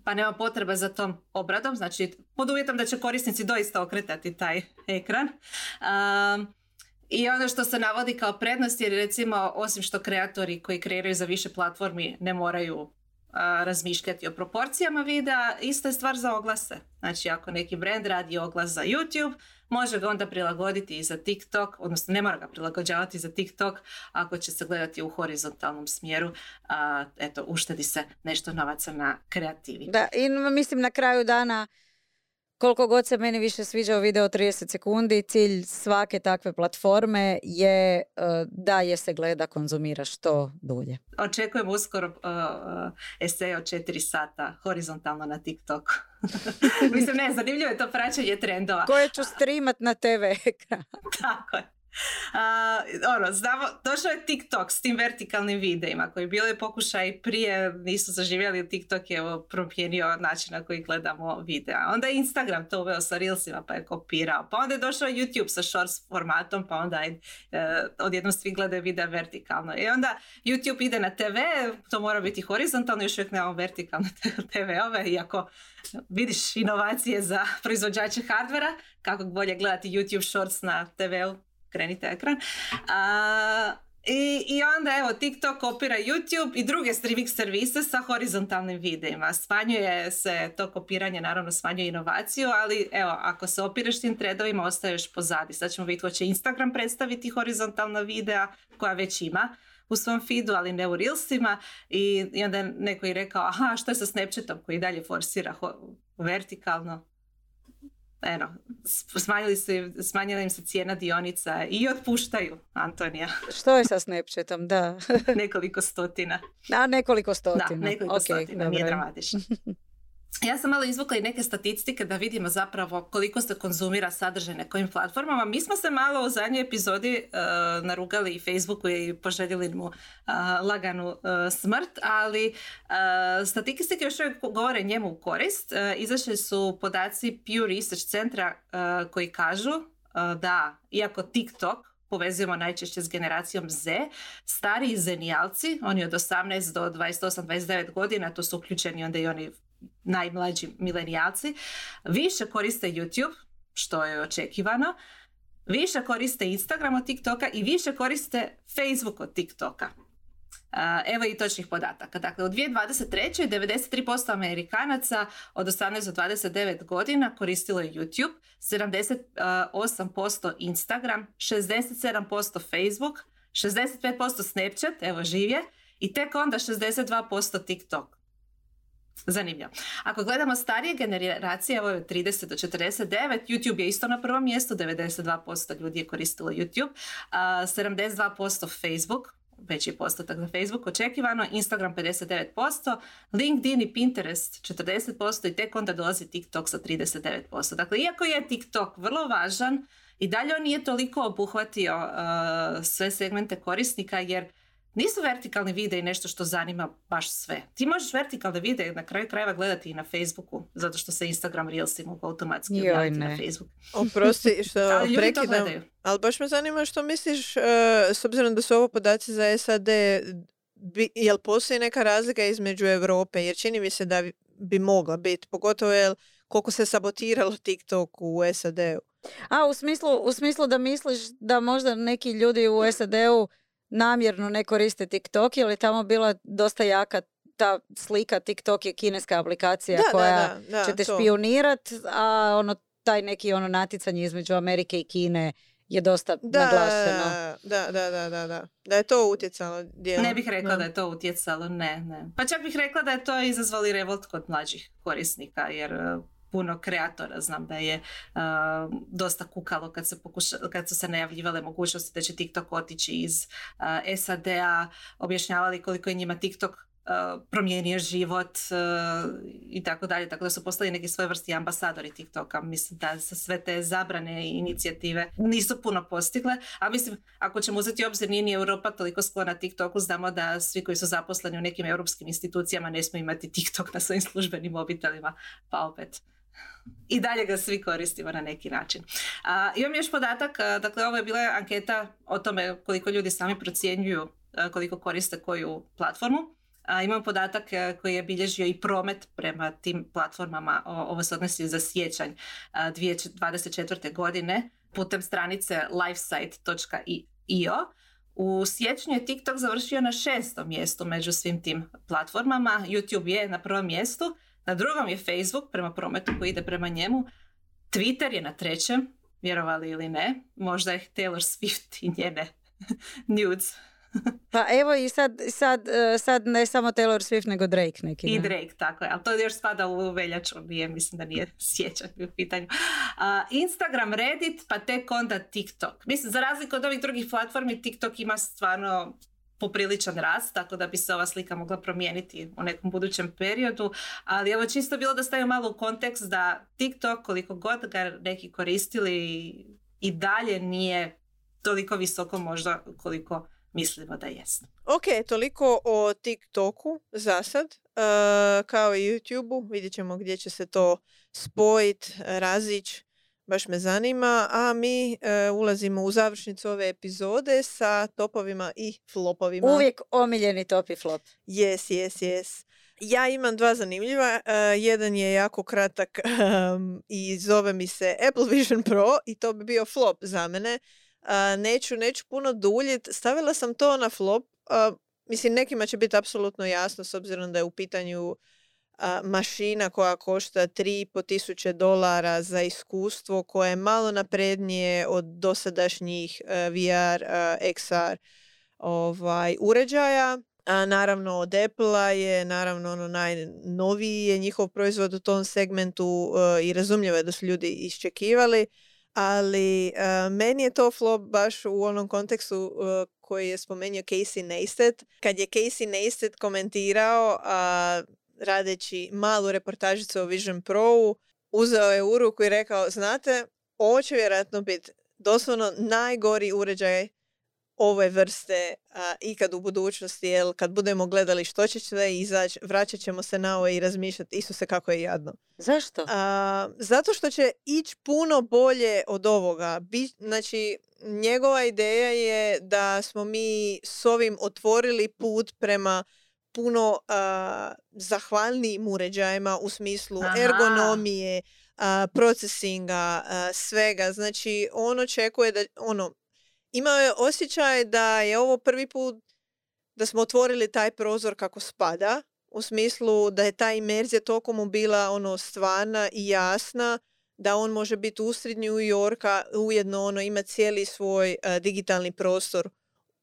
pa nema potrebe za tom obradom, znači pod uvjetom da će korisnici doista okretati taj ekran. I ono što se navodi kao prednost je recimo osim što kreatori koji kreiraju za više platformi ne moraju razmišljati o proporcijama videa, ista je stvar za oglase. Znači ako neki brand radi oglas za YouTube, može ga onda prilagoditi i za TikTok, odnosno ne mora ga prilagođavati za TikTok ako će se gledati u horizontalnom smjeru. A, eto, uštedi se nešto novaca na kreativi. Da, i mislim na kraju dana koliko god se meni više sviđao video 30 sekundi, cilj svake takve platforme je uh, da je se gleda, konzumira što dulje. Očekujem uskoro uh, uh, esej od 4 sata horizontalno na TikTok. Mislim, ne, zanimljivo je to praćenje trendova. Koje ću streamat na TV ekran. Tako je. Ono, znamo, došao je TikTok s tim vertikalnim videima koji bili pokušaj prije, nisu zaživjeli, TikTok je promijenio način na koji gledamo videa. Onda je Instagram to uveo sa Reelsima pa je kopirao. Pa onda je došao YouTube sa shorts formatom pa onda je, odjednom svi gledaju videa vertikalno. I onda YouTube ide na TV, to mora biti horizontalno, još uvijek nemamo vertikalne TV-ove, iako vidiš inovacije za proizvođače hardvera, kako bolje gledati YouTube Shorts na TV-u, krenite ekran. A, i, I onda evo TikTok kopira YouTube i druge streaming servise sa horizontalnim videima. Smanjuje se to kopiranje, naravno smanjuje inovaciju, ali evo ako se opireš tim trendovima ostaješ pozadi. Sad ćemo vidjeti će Instagram predstaviti horizontalna videa koja već ima u svom feedu, ali ne u Reelsima i, i onda neko i rekao, aha, što je sa Snapchatom koji dalje forsira vertikalno? Eno, smanjili su, smanjila im se cijena dionica i otpuštaju, Antonija. Što je sa Snapchatom, da. nekoliko stotina. Da, nekoliko stotina. Da, nekoliko stotina, nije dramatično. Ja sam malo izvukla i neke statistike da vidimo zapravo koliko se konzumira sadržaj na kojim platformama. Mi smo se malo u zadnjoj epizodi uh, narugali i Facebooku i poželjeli mu uh, laganu uh, smrt, ali statistike još uvijek govore njemu u korist. Izašli su podaci Pew Research centra koji kažu da, iako TikTok povezujemo najčešće s generacijom Z, stariji zenijalci, oni od 18 do 28-29 godina, to su uključeni onda i oni najmlađi milenijalci, više koriste YouTube, što je očekivano, više koriste Instagram od TikToka i više koriste Facebook od TikToka. Evo i točnih podataka. Dakle, u 2023. 93% Amerikanaca od 18 do 29 godina koristilo je YouTube, 78% Instagram, 67% Facebook, 65% Snapchat, evo živje, i tek onda 62% TikTok. Zanimljivo. Ako gledamo starije generacije, evo je 30 do 49, YouTube je isto na prvom mjestu, 92% ljudi je koristilo YouTube, 72% Facebook, veći postotak za Facebook očekivano, Instagram 59%, LinkedIn i Pinterest 40% i tek onda dolazi TikTok sa 39%. Dakle, iako je TikTok vrlo važan, i dalje on nije toliko obuhvatio sve segmente korisnika jer nisu vertikalni videi nešto što zanima baš sve. Ti možeš vertikalne videe na kraju krajeva gledati i na Facebooku, zato što se Instagram Reelsi mogu automatski objaviti na Facebook. Oprosti što ali prekidam, ali baš me zanima što misliš, uh, s obzirom da su ovo podaci za SAD, bi, jel postoji neka razlika između Europe, jer čini mi se da bi mogla biti, pogotovo jel koliko se sabotiralo TikTok u SAD-u. A, u smislu, u smislu da misliš da možda neki ljudi u SAD-u namjerno ne koriste TikTok jer je tamo bila dosta jaka ta slika TikTok je kineska aplikacija koja da, će te špionirat, a ono taj neki ono naticanje između Amerike i Kine je dosta da, naglašeno. Da, da, da, da, da. Da je to utjecalo Ne bih rekla da. je to utjecalo, ne, ne. Pa čak bih rekla da je to izazvali revolt kod mlađih korisnika, jer puno kreatora. Znam da je dosta kukalo kad, se pokuša, kad su se najavljivale mogućnosti da će TikTok otići iz uh, SAD-a, objašnjavali koliko je njima TikTok promijenio život i tako dalje, tako da su postali neki svoje vrsti ambasadori TikToka. Mislim da sa sve te zabrane i inicijative nisu puno postigle, a mislim ako ćemo uzeti obzir nije ni Europa toliko sklona TikToku, znamo da svi koji su zaposleni u nekim europskim institucijama ne smiju imati TikTok na svojim službenim mobitelima, pa opet i dalje ga svi koristimo na neki način. A, imam još podatak, dakle ovo je bila anketa o tome koliko ljudi sami procjenjuju koliko koriste koju platformu. A, imam podatak koji je bilježio i promet prema tim platformama, ovo se odnosi za sjećanj 2024. godine putem stranice lifesite.io. U siječnju je TikTok završio na šestom mjestu među svim tim platformama, YouTube je na prvom mjestu, na drugom je Facebook prema prometu koji ide prema njemu. Twitter je na trećem, vjerovali ili ne. Možda je Taylor Swift i njene nudes. pa evo i sad, sad, e, sad ne samo Taylor Swift nego Drake neki. I Drake, tako je. Ali to još spada u veljaču, nije, mislim da nije sjećan u pitanju. Instagram, Reddit, pa tek onda TikTok. Mislim, za razliku od ovih drugih platformi, TikTok ima stvarno popriličan rast, tako da bi se ova slika mogla promijeniti u nekom budućem periodu. Ali evo čisto bilo da stavim malo u kontekst da TikTok, koliko god ga neki koristili i dalje nije toliko visoko možda koliko mislimo da jest. Ok, toliko o TikToku za sad, e, kao i YouTubeu. Vidjet ćemo gdje će se to spojit, razić. Baš me zanima. A mi e, ulazimo u završnicu ove epizode sa topovima i flopovima. Uvijek omiljeni top i flop. Yes, yes, yes. Ja imam dva zanimljiva. E, jedan je jako kratak um, i zove mi se Apple Vision Pro i to bi bio flop za mene. Uh, neću, neću puno duljit. Stavila sam to na flop. Uh, mislim, nekima će biti apsolutno jasno s obzirom da je u pitanju mašina koja košta 3,5 tisuće dolara za iskustvo koje je malo naprednije od dosadašnjih VR, XR ovaj, uređaja. A naravno od apple je naravno ono najnoviji je njihov proizvod u tom segmentu i razumljivo je da su ljudi iščekivali ali meni je to flop baš u onom kontekstu koji je spomenuo Casey Neistat. Kad je Casey Neistat komentirao radeći malu reportažicu o Vision Pro, uzeo je u ruku i rekao, znate, ovo će vjerojatno biti doslovno najgori uređaj ove vrste a, ikad u budućnosti, jer kad budemo gledali što će sve izaći, vraćat ćemo se na ovo i razmišljati, Isuse kako je jadno. Zašto? A, zato što će ići puno bolje od ovoga. Bi, znači, njegova ideja je da smo mi s ovim otvorili put prema puno uh, zahvalnijim uređajima u smislu ergonomije, uh, procesinga, svega. Znači, on očekuje da, ono, imao je osjećaj da je ovo prvi put da smo otvorili taj prozor kako spada, u smislu da je ta imerzija toliko mu bila ono stvarna i jasna, da on može biti usred New Yorka, ujedno ono ima cijeli svoj digitalni prostor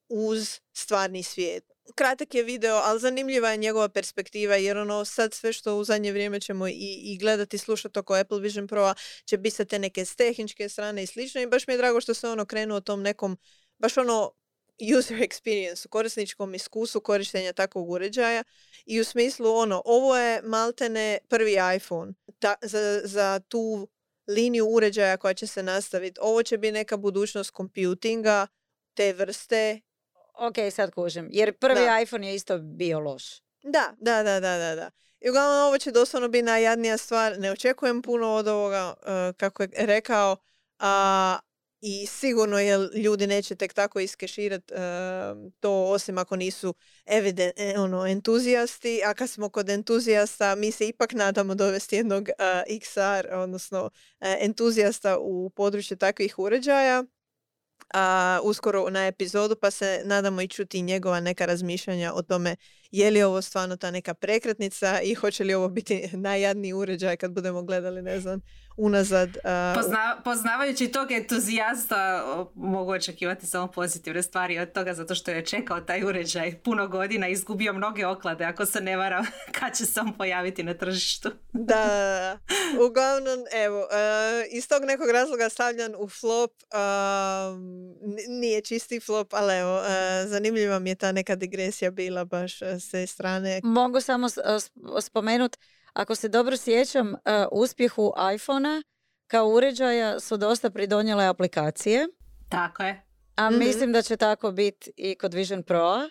uz stvarni svijet kratak je video, ali zanimljiva je njegova perspektiva jer ono sad sve što u zadnje vrijeme ćemo i, i gledati i slušati oko Apple Vision Pro će biti sa te neke tehničke strane i slično i baš mi je drago što se ono krenuo tom nekom baš ono user experience, korisničkom iskustvu korištenja takvog uređaja i u smislu ono, ovo je maltene prvi iPhone ta, za, za tu liniju uređaja koja će se nastaviti. Ovo će biti neka budućnost computinga te vrste Ok, sad kužem. Jer prvi da. iPhone je isto bio loš. Da, da, da, da, da. da. I uglavnom ovo će doslovno biti najjadnija stvar. Ne očekujem puno od ovoga, uh, kako je rekao. A, I sigurno je ljudi neće tek tako iskeširati uh, to osim ako nisu eviden, e, ono, entuzijasti. A kad smo kod entuzijasta, mi se ipak nadamo dovesti jednog uh, XR, odnosno entuzijasta u području takvih uređaja a, uskoro na epizodu pa se nadamo i čuti njegova neka razmišljanja o tome je li ovo stvarno ta neka prekretnica i hoće li ovo biti najjadniji uređaj kad budemo gledali, ne znam, unazad. Pozna, poznavajući tog entuzijasta mogu očekivati samo pozitivne stvari od toga zato što je čekao taj uređaj puno godina i izgubio mnoge oklade ako se ne varam kad će se on pojaviti na tržištu. da, uglavnom evo, iz tog nekog razloga stavljan u flop nije čisti flop, ali evo, zanimljiva mi je ta neka digresija bila baš s te strane. Mogu samo spomenuti ako se dobro sjećam, uh, uspjehu iPhonea kao uređaja su dosta pridonjele aplikacije. Tako je. A mhm. mislim da će tako biti i kod Vision Pro.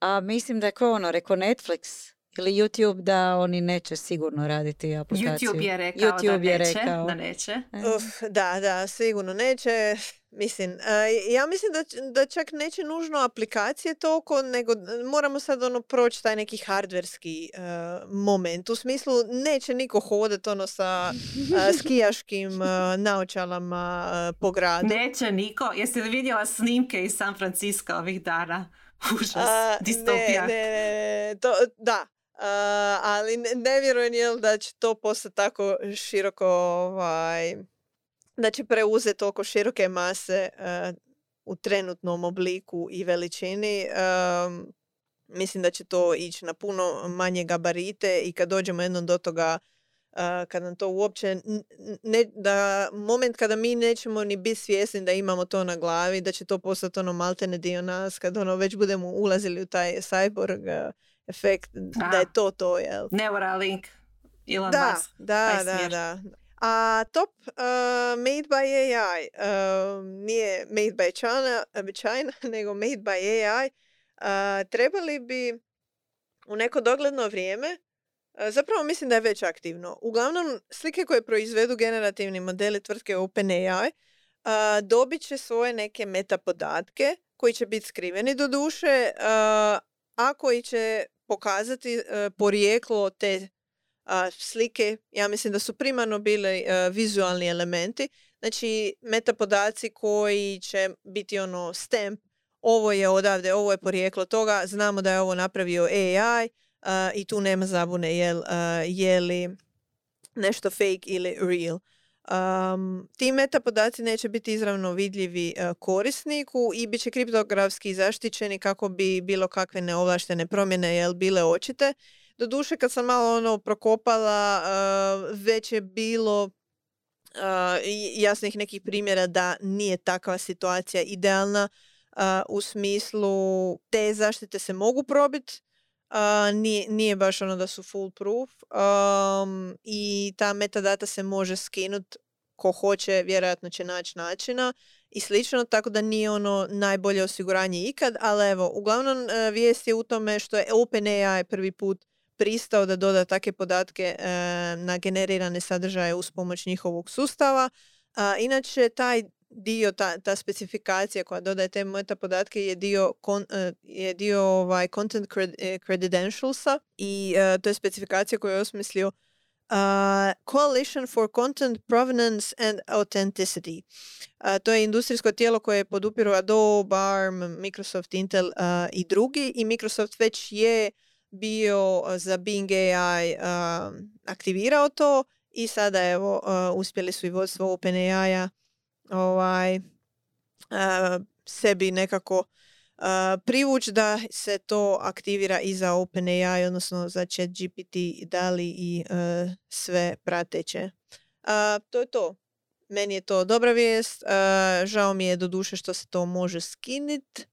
A mislim da je ko ono, rekao Netflix ili YouTube da oni neće sigurno raditi aplikaciju. YouTube je rekao YouTube da, je neće, rekao. da neće. E. Uf, da, da, sigurno neće. Mislim, uh, ja mislim da, da čak neće nužno aplikacije toliko, nego moramo sad ono proći taj neki hardverski uh, moment. U smislu neće niko hodati ono sa uh, skijaškim naočalama po gradu. Neće niko. Jeste li vidjela snimke iz San Francisco ovih dana? Užas, distopija. Ne, ne, ne, to, da, Uh, ali ne, vjerujem jel da će to postati tako široko ovaj, da će preuzeti toliko široke mase uh, u trenutnom obliku i veličini. Um, mislim da će to ići na puno manje gabarite i kad dođemo jednom do toga uh, kad nam to uopće ne, da moment kada mi nećemo ni biti svjesni da imamo to na glavi, da će to postati ono maltene dio nas, kad ono već budemo ulazili u taj cyborg efekt, da je to to, jel? Neuralink, Elon da, Musk. Da, da, da. A top uh, made by AI, uh, nije made by China, China nego made by AI, uh, trebali bi u neko dogledno vrijeme Zapravo mislim da je već aktivno. Uglavnom, slike koje proizvedu generativni modeli tvrtke OpenAI dobit će svoje neke meta podatke koji će biti skriveni do duše, a koji će pokazati e, porijeklo te slike. Ja mislim da su primarno bili e, vizualni elementi. Znači, meta podaci koji će biti ono stamp, ovo je odavde, ovo je porijeklo toga, znamo da je ovo napravio AI, i tu nema zabune je li nešto fake ili real. Um, ti meta podaci neće biti izravno vidljivi korisniku i bit će kriptografski zaštićeni kako bi bilo kakve neovlaštene promjene jel, bile očite. Doduše kad sam malo ono prokopala već je bilo jasnih nekih primjera da nije takva situacija idealna u smislu te zaštite se mogu probiti nije, nije baš ono da su foolproof um, i ta metadata se može skinut ko hoće, vjerojatno će naći načina i slično, tako da nije ono najbolje osiguranje ikad, ali evo, uglavnom uh, vijest je u tome što je OpenAI prvi put pristao da doda takve podatke uh, na generirane sadržaje uz pomoć njihovog sustava. inače, taj dio, ta, ta specifikacija koja dodaje te meta podatke je dio, kon, e, je dio ovaj, content e, credentialsa i uh, to je specifikacija koju je osmislio Uh, Coalition for Content Provenance and Authenticity. to je industrijsko tijelo koje podupiru Adobe, ARM, Microsoft, Intel i drugi i Microsoft već je bio za Bing AI aktivirao to i sada evo uspjeli su i vodstvo OpenAI-a ovaj, sebi nekako uh, privuć da se to aktivira i za OpenAI, odnosno za chat GPT, DALI i sve prateće. to je to. Meni je to dobra vijest. žao mi je do duše što se to može skinit.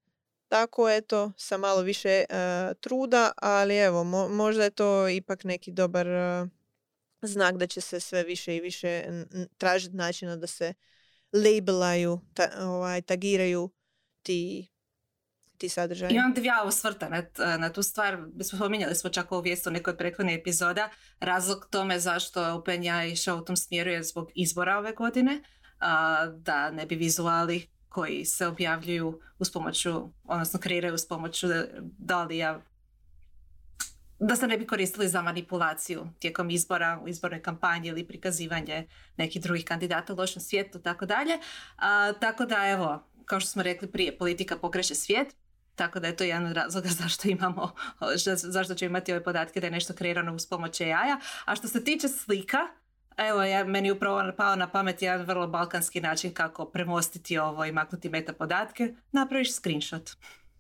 Tako eto, sa malo više truda, ali evo, možda je to ipak neki dobar znak da će se sve više i više tražiti načina da se labelaju, ta, ovaj, tagiraju ti ti sadržaji. Imam dvija osvrta na, na tu stvar. Spominjali smo čak ovu vijest u nekoj od epizoda. Razlog tome zašto OpenAI išao u tom smjeru je zbog izbora ove godine. A, da ne bi vizuali koji se objavljuju uz pomoću, odnosno kreiraju uz pomoću Dalija da se ne bi koristili za manipulaciju tijekom izbora, u izbornoj kampanji ili prikazivanje nekih drugih kandidata u lošem svijetu, tako dalje. Tako da, evo, kao što smo rekli prije, politika pokreće svijet, tako da je to jedan od razloga zašto imamo, zašto ćemo imati ove podatke da je nešto kreirano uz pomoć AI-a. A što se tiče slika, Evo, ja, meni upravo pao na pamet jedan vrlo balkanski način kako premostiti ovo i maknuti meta podatke. Napraviš screenshot.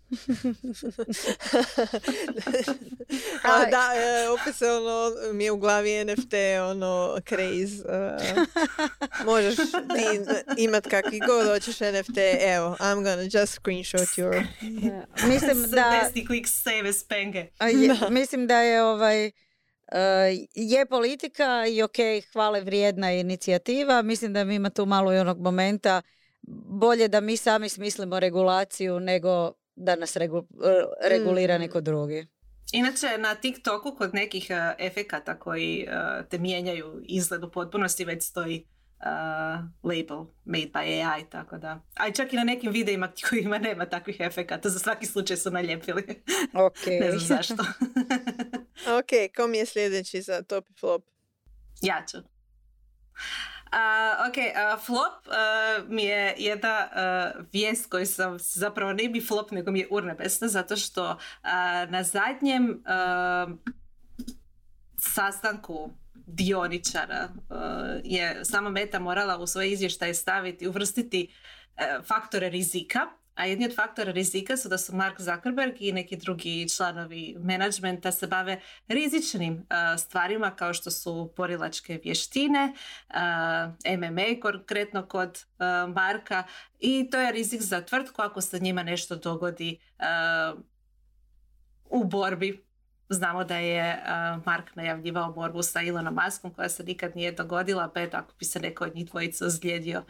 A, da, e, opet se ono, mi je u glavi NFT, ono, craze. Uh, možeš ti imat kakvi god hoćeš NFT, evo, I'm gonna just screenshot your... Da. Mislim da... quick save penge. Je, mislim da je ovaj... Uh, je politika i ok, hvale vrijedna inicijativa. Mislim da mi ima tu malo i onog momenta bolje da mi sami smislimo regulaciju nego da nas regu, e, regulira mm. neko drugi. Inače, na TikToku kod nekih uh, efekata koji uh, te mijenjaju izgled u potpunosti već stoji uh, label made by AI, tako da. A čak i na nekim videima kojima nema takvih efekata, za svaki slučaj su naljepili. Ok. ne znam zašto. ok, kom je sljedeći za top flop? Ja ću. Uh, ok, uh, flop uh, mi je jedna vijest koju sam zapravo ne bi flop nego mi je urnebesna zato što na zadnjem sastanku dioničara je sama Meta morala u svoje izvještaje staviti, uvrstiti faktore rizika a jedni od faktora rizika su da su Mark Zuckerberg i neki drugi članovi menadžmenta se bave rizičnim stvarima kao što su porilačke vještine, MMA konkretno kod Marka i to je rizik za tvrtku ako se njima nešto dogodi u borbi Znamo da je Mark najavljivao borbu sa Elonom Muskom koja se nikad nije dogodila, pa eto ako bi se neko od njih dvojica ozlijedio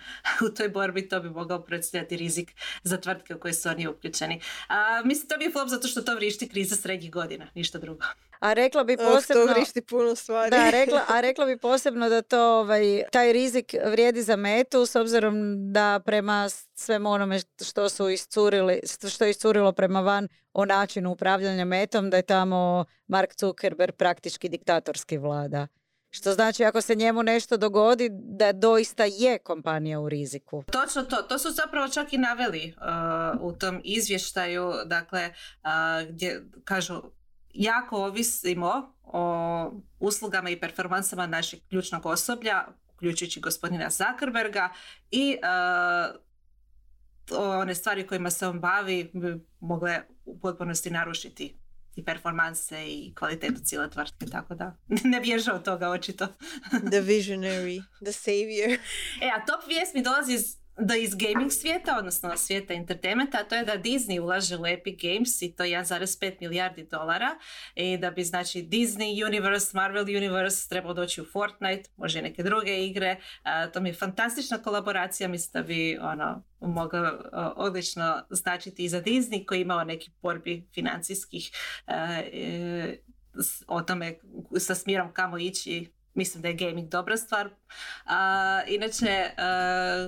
u toj borbi, to bi mogao predstavljati rizik za tvrtke u koje su oni uključeni. A, mislim, to bi je flop zato što to vrišti kriza srednjih godina, ništa drugo. A rekla bi posebno... Oh, to vrišti puno stvari. Da, rekla, a rekla bi posebno da to, ovaj, taj rizik vrijedi za metu s obzirom da prema svemu onome što su iscurili, što je iscurilo prema van o načinu upravljanja metom, da je tamo Mark Zuckerberg praktički diktatorski vlada. Što znači ako se njemu nešto dogodi da doista je kompanija u riziku. Točno to. To su zapravo čak i naveli uh, u tom izvještaju. Dakle, uh, gdje kažu jako ovisimo o uslugama i performansama našeg ključnog osoblja, uključujući gospodina Zuckerberga i uh, one stvari kojima se on bavi bi mogle u potpunosti narušiti i performanse i kvalitetu cijele tvrtke, tako da ne bježa od toga očito. the visionary, the savior. E, a top vijest mi dolazi iz da iz gaming svijeta, odnosno svijeta entertainmenta, to je da Disney ulaže u Epic Games i to 1,5 milijardi dolara i da bi znači Disney Universe, Marvel Universe trebao doći u Fortnite, može i neke druge igre. to mi je fantastična kolaboracija, mislim da bi ono, mogla odlično značiti i za Disney koji imao neki borbi financijskih e, o tome sa smjerom kamo ići mislim da je gaming dobra stvar. A, inače,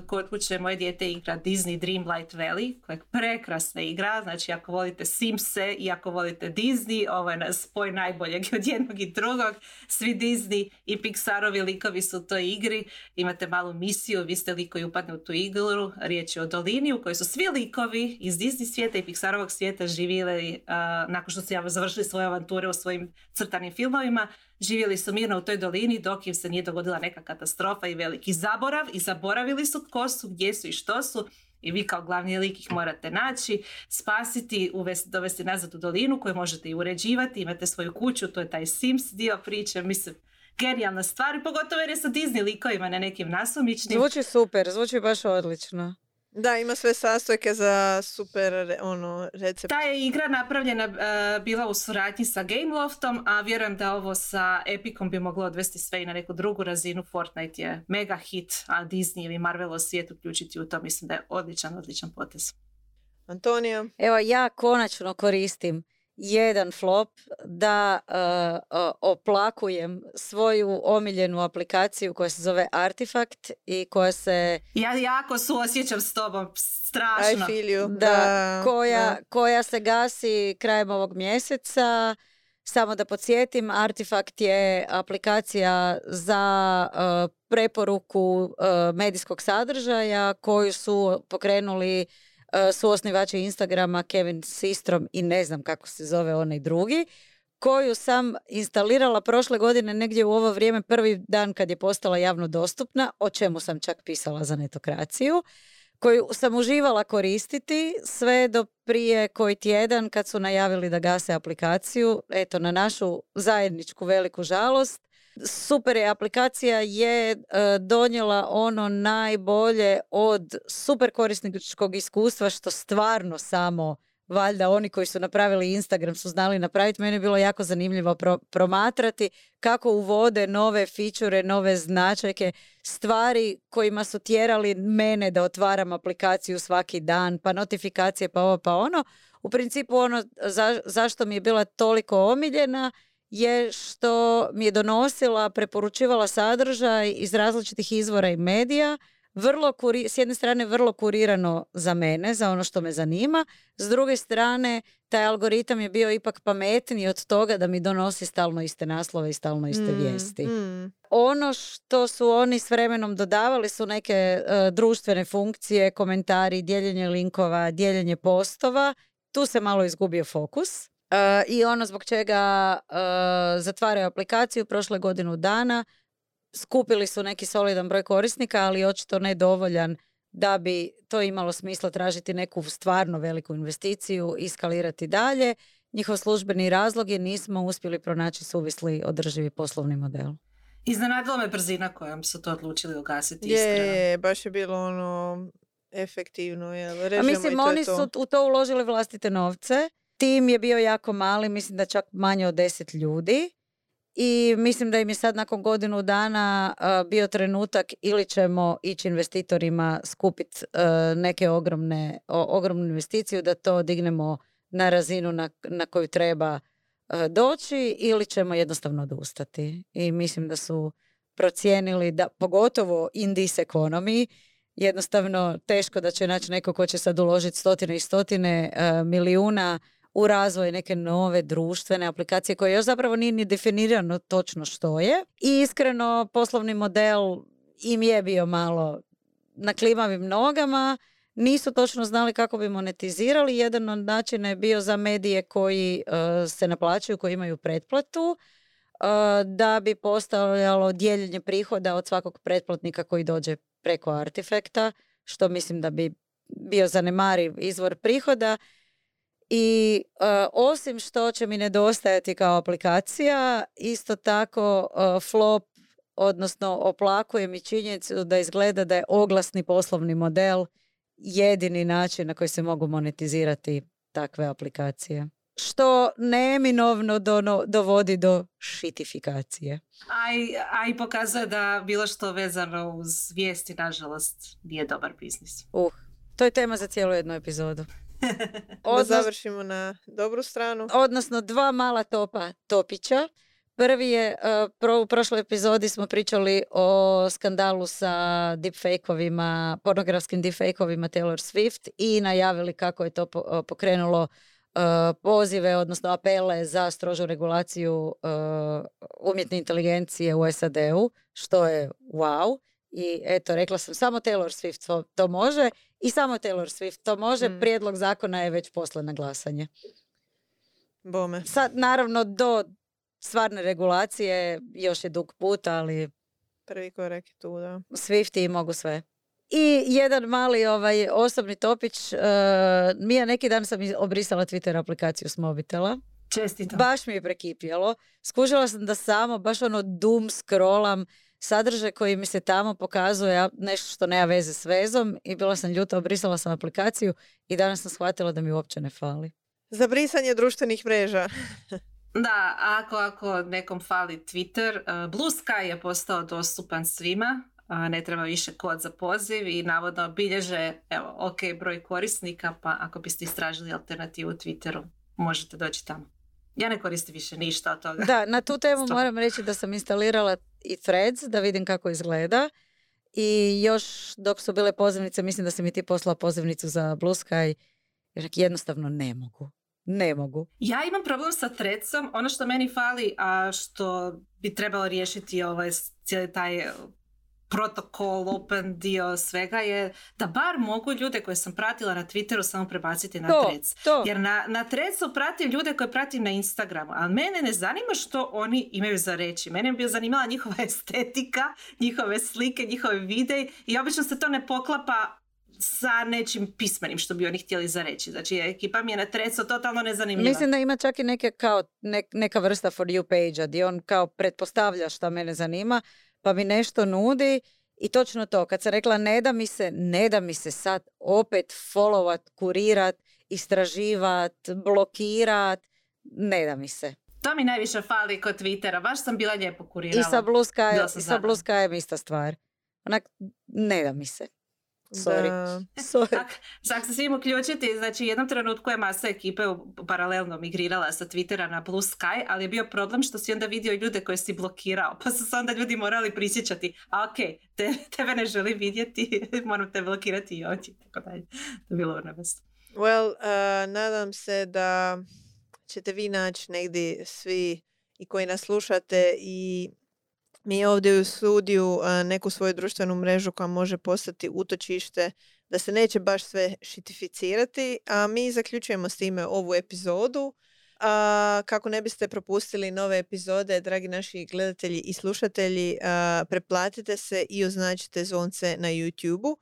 kod kuće moje dijete igra Disney Dreamlight Valley, koja je prekrasna igra. Znači, ako volite Simse i ako volite Disney, ovo je spoj najboljeg od jednog i drugog. Svi Disney i Pixarovi likovi su u toj igri. Imate malu misiju, vi ste lik koji upadne u tu igru. Riječ je o dolini u kojoj su svi likovi iz Disney svijeta i Pixarovog svijeta živjeli nakon što su završili svoje avanture u svojim crtanim filmovima živjeli su mirno u toj dolini dok im se nije dogodila neka katastrofa i veliki zaborav i zaboravili su ko su, gdje su i što su i vi kao glavni lik ih morate naći, spasiti, uvesti, dovesti nazad u dolinu koju možete i uređivati, imate svoju kuću, to je taj Sims dio priče, mislim, genijalna stvar, pogotovo jer je sa Disney likovima na nekim nasumičnim. Zvuči super, zvuči baš odlično. Da, ima sve sastojke za super ono, recept. Ta je igra napravljena uh, bila u suradnji sa Gameloftom, a vjerujem da ovo sa Epicom bi moglo odvesti sve i na neku drugu razinu. Fortnite je mega hit, a Disney ili Marvel svijet uključiti u to. Mislim da je odličan, odličan potez. Antonija? Evo ja konačno koristim jedan flop da uh, oplakujem svoju omiljenu aplikaciju koja se zove Artifact i koja se... Ja jako suosjećam s tobom, strašno. I feel you. Da, koja, koja se gasi krajem ovog mjeseca. Samo da podsjetim, Artifact je aplikacija za preporuku medijskog sadržaja koju su pokrenuli su osnivači Instagrama Kevin Sistrom i ne znam kako se zove onaj drugi koju sam instalirala prošle godine negdje u ovo vrijeme prvi dan kad je postala javno dostupna, o čemu sam čak pisala za netokraciju, koju sam uživala koristiti sve do prije koji tjedan kad su najavili da gase aplikaciju. Eto, na našu zajedničku veliku žalost super je aplikacija je e, donijela ono najbolje od super korisničkog iskustva što stvarno samo valjda oni koji su napravili Instagram su znali napraviti. Meni je bilo jako zanimljivo promatrati kako uvode nove fičure, nove značajke, stvari kojima su tjerali mene da otvaram aplikaciju svaki dan, pa notifikacije, pa ovo, pa ono. U principu ono zašto mi je bila toliko omiljena je što mi je donosila, preporučivala sadržaj iz različitih izvora i medija, vrlo kuri, s jedne strane vrlo kurirano za mene, za ono što me zanima, s druge strane taj algoritam je bio ipak pametniji od toga da mi donosi stalno iste naslove i stalno iste mm, vijesti. Mm. Ono što su oni s vremenom dodavali su neke e, društvene funkcije, komentari, dijeljenje linkova, dijeljenje postova. Tu se malo izgubio fokus. E, I ono zbog čega uh, zatvaraju aplikaciju prošle godinu dana, skupili su neki solidan broj korisnika, ali očito ne dovoljan da bi to imalo smisla tražiti neku stvarno veliku investiciju i skalirati dalje. Njihov službeni razlog je nismo uspjeli pronaći suvisli održivi poslovni model. Iznenadila me brzina kojom su to odlučili ugasiti. Je, je, baš je bilo ono efektivno. Jel? A mislim, oni su u to uložili vlastite novce Tim je bio jako mali, mislim da čak manje od deset ljudi. I mislim da im je sad nakon godinu dana bio trenutak ili ćemo ići investitorima skupiti neke ogromne, ogromnu investiciju da to dignemo na razinu na, na koju treba doći ili ćemo jednostavno odustati. I mislim da su procijenili da pogotovo in this economy jednostavno teško da će naći neko ko će sad uložiti stotine i stotine milijuna u razvoj neke nove društvene aplikacije koje još zapravo nije ni definirano točno što je. I iskreno poslovni model im je bio malo na klimavim nogama, nisu točno znali kako bi monetizirali. Jedan od načina je bio za medije koji uh, se naplaćuju, koji imaju pretplatu, uh, da bi postavljalo dijeljenje prihoda od svakog pretplatnika koji dođe preko artefakta, što mislim da bi bio zanemariv izvor prihoda i e, osim što će mi nedostajati kao aplikacija, isto tako uh, flop, odnosno oplakuje mi činjenicu da izgleda da je oglasni poslovni model jedini način na koji se mogu monetizirati takve aplikacije. Što neminovno do, dovodi do šitifikacije. A i, a i pokazuje da bilo što vezano uz vijesti, nažalost, nije dobar biznis. Uh, to je tema za cijelu jednu epizodu. da završimo na dobru stranu. Odnosno dva mala topa topića. Prvi je, uh, u prošloj epizodi smo pričali o skandalu sa deepfake-ovima, pornografskim deepfake-ovima Taylor Swift i najavili kako je to pokrenulo uh, pozive, odnosno apele za strožu regulaciju umjetne inteligencije u SAD-u, što je wow. I eto, rekla sam, samo Taylor Swift to, može i samo Taylor Swift to može. Mm. Prijedlog zakona je već poslan na glasanje. Bome. Sad, naravno, do stvarne regulacije još je dug put, ali... Prvi korak je tu, da. Swifti mogu sve. I jedan mali ovaj osobni topić. Uh, Mija, neki dan sam obrisala Twitter aplikaciju s mobitela. Čestito. Baš mi je prekipjelo. Skužila sam da samo baš ono dum scrollam sadržaj koji mi se tamo pokazuje nešto što nema veze s vezom i bila sam ljuta, obrisala sam aplikaciju i danas sam shvatila da mi uopće ne fali. Za brisanje društvenih mreža. da, ako, ako nekom fali Twitter, uh, Blue Sky je postao dostupan svima, ne treba više kod za poziv i navodno bilježe evo, ok broj korisnika, pa ako biste istražili alternativu Twitteru, možete doći tamo. Ja ne koristim više ništa od toga. Da, na tu temu moram reći da sam instalirala i Threads da vidim kako izgleda. I još dok su bile pozivnice, mislim da sam i ti poslala pozivnicu za Blue Sky. Jednostavno ne mogu. Ne mogu. Ja imam problem sa Threadsom. Ono što meni fali, a što bi trebalo riješiti ovaj cijeli taj protokol, open dio svega je da bar mogu ljude koje sam pratila na Twitteru samo prebaciti na to, Jer na, na Threadsu pratim ljude koje pratim na Instagramu, ali mene ne zanima što oni imaju za reći. Mene bi zanimala njihova estetika, njihove slike, njihove videi i obično se to ne poklapa sa nečim pismenim što bi oni htjeli za reći. Znači, ekipa mi je na trecu totalno nezanimljiva. Mislim da ima čak i neke kao neka vrsta for you page gdje on kao pretpostavlja šta mene zanima pa mi nešto nudi i točno to, kad sam rekla ne da mi se, ne da mi se sad opet followat, kurirat, istraživat, blokirat, ne da mi se. To mi najviše fali kod Twittera, baš sam bila lijepo kurirala. I sa i sa je ista stvar. Onak, ne da mi se. Sorry. Sorry. Ako se svim uključiti, znači jednom trenutku je masa ekipe paralelno migrirala sa Twittera na Blue Sky, ali je bio problem što si onda vidio ljude koje si blokirao, pa su se onda ljudi morali prisjećati, a ok, te, tebe ne želi vidjeti, moram te blokirati i ovdje, tako dalje. To je bilo Well, uh, nadam se da ćete vi naći negdje svi i koji nas slušate i mi ovdje u studiju neku svoju društvenu mrežu koja može postati utočište da se neće baš sve šitificirati, a mi zaključujemo s time ovu epizodu. A, kako ne biste propustili nove epizode, dragi naši gledatelji i slušatelji, preplatite se i označite zvonce na YouTube-u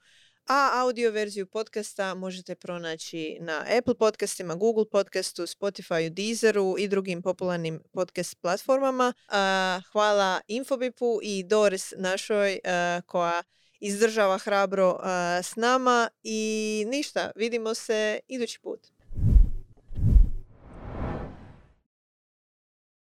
a audio verziju podcasta možete pronaći na Apple podcastima, Google podcastu, Spotify, Deezeru i drugim popularnim podcast platformama. Hvala Infobipu i Doris našoj koja izdržava hrabro s nama i ništa, vidimo se idući put.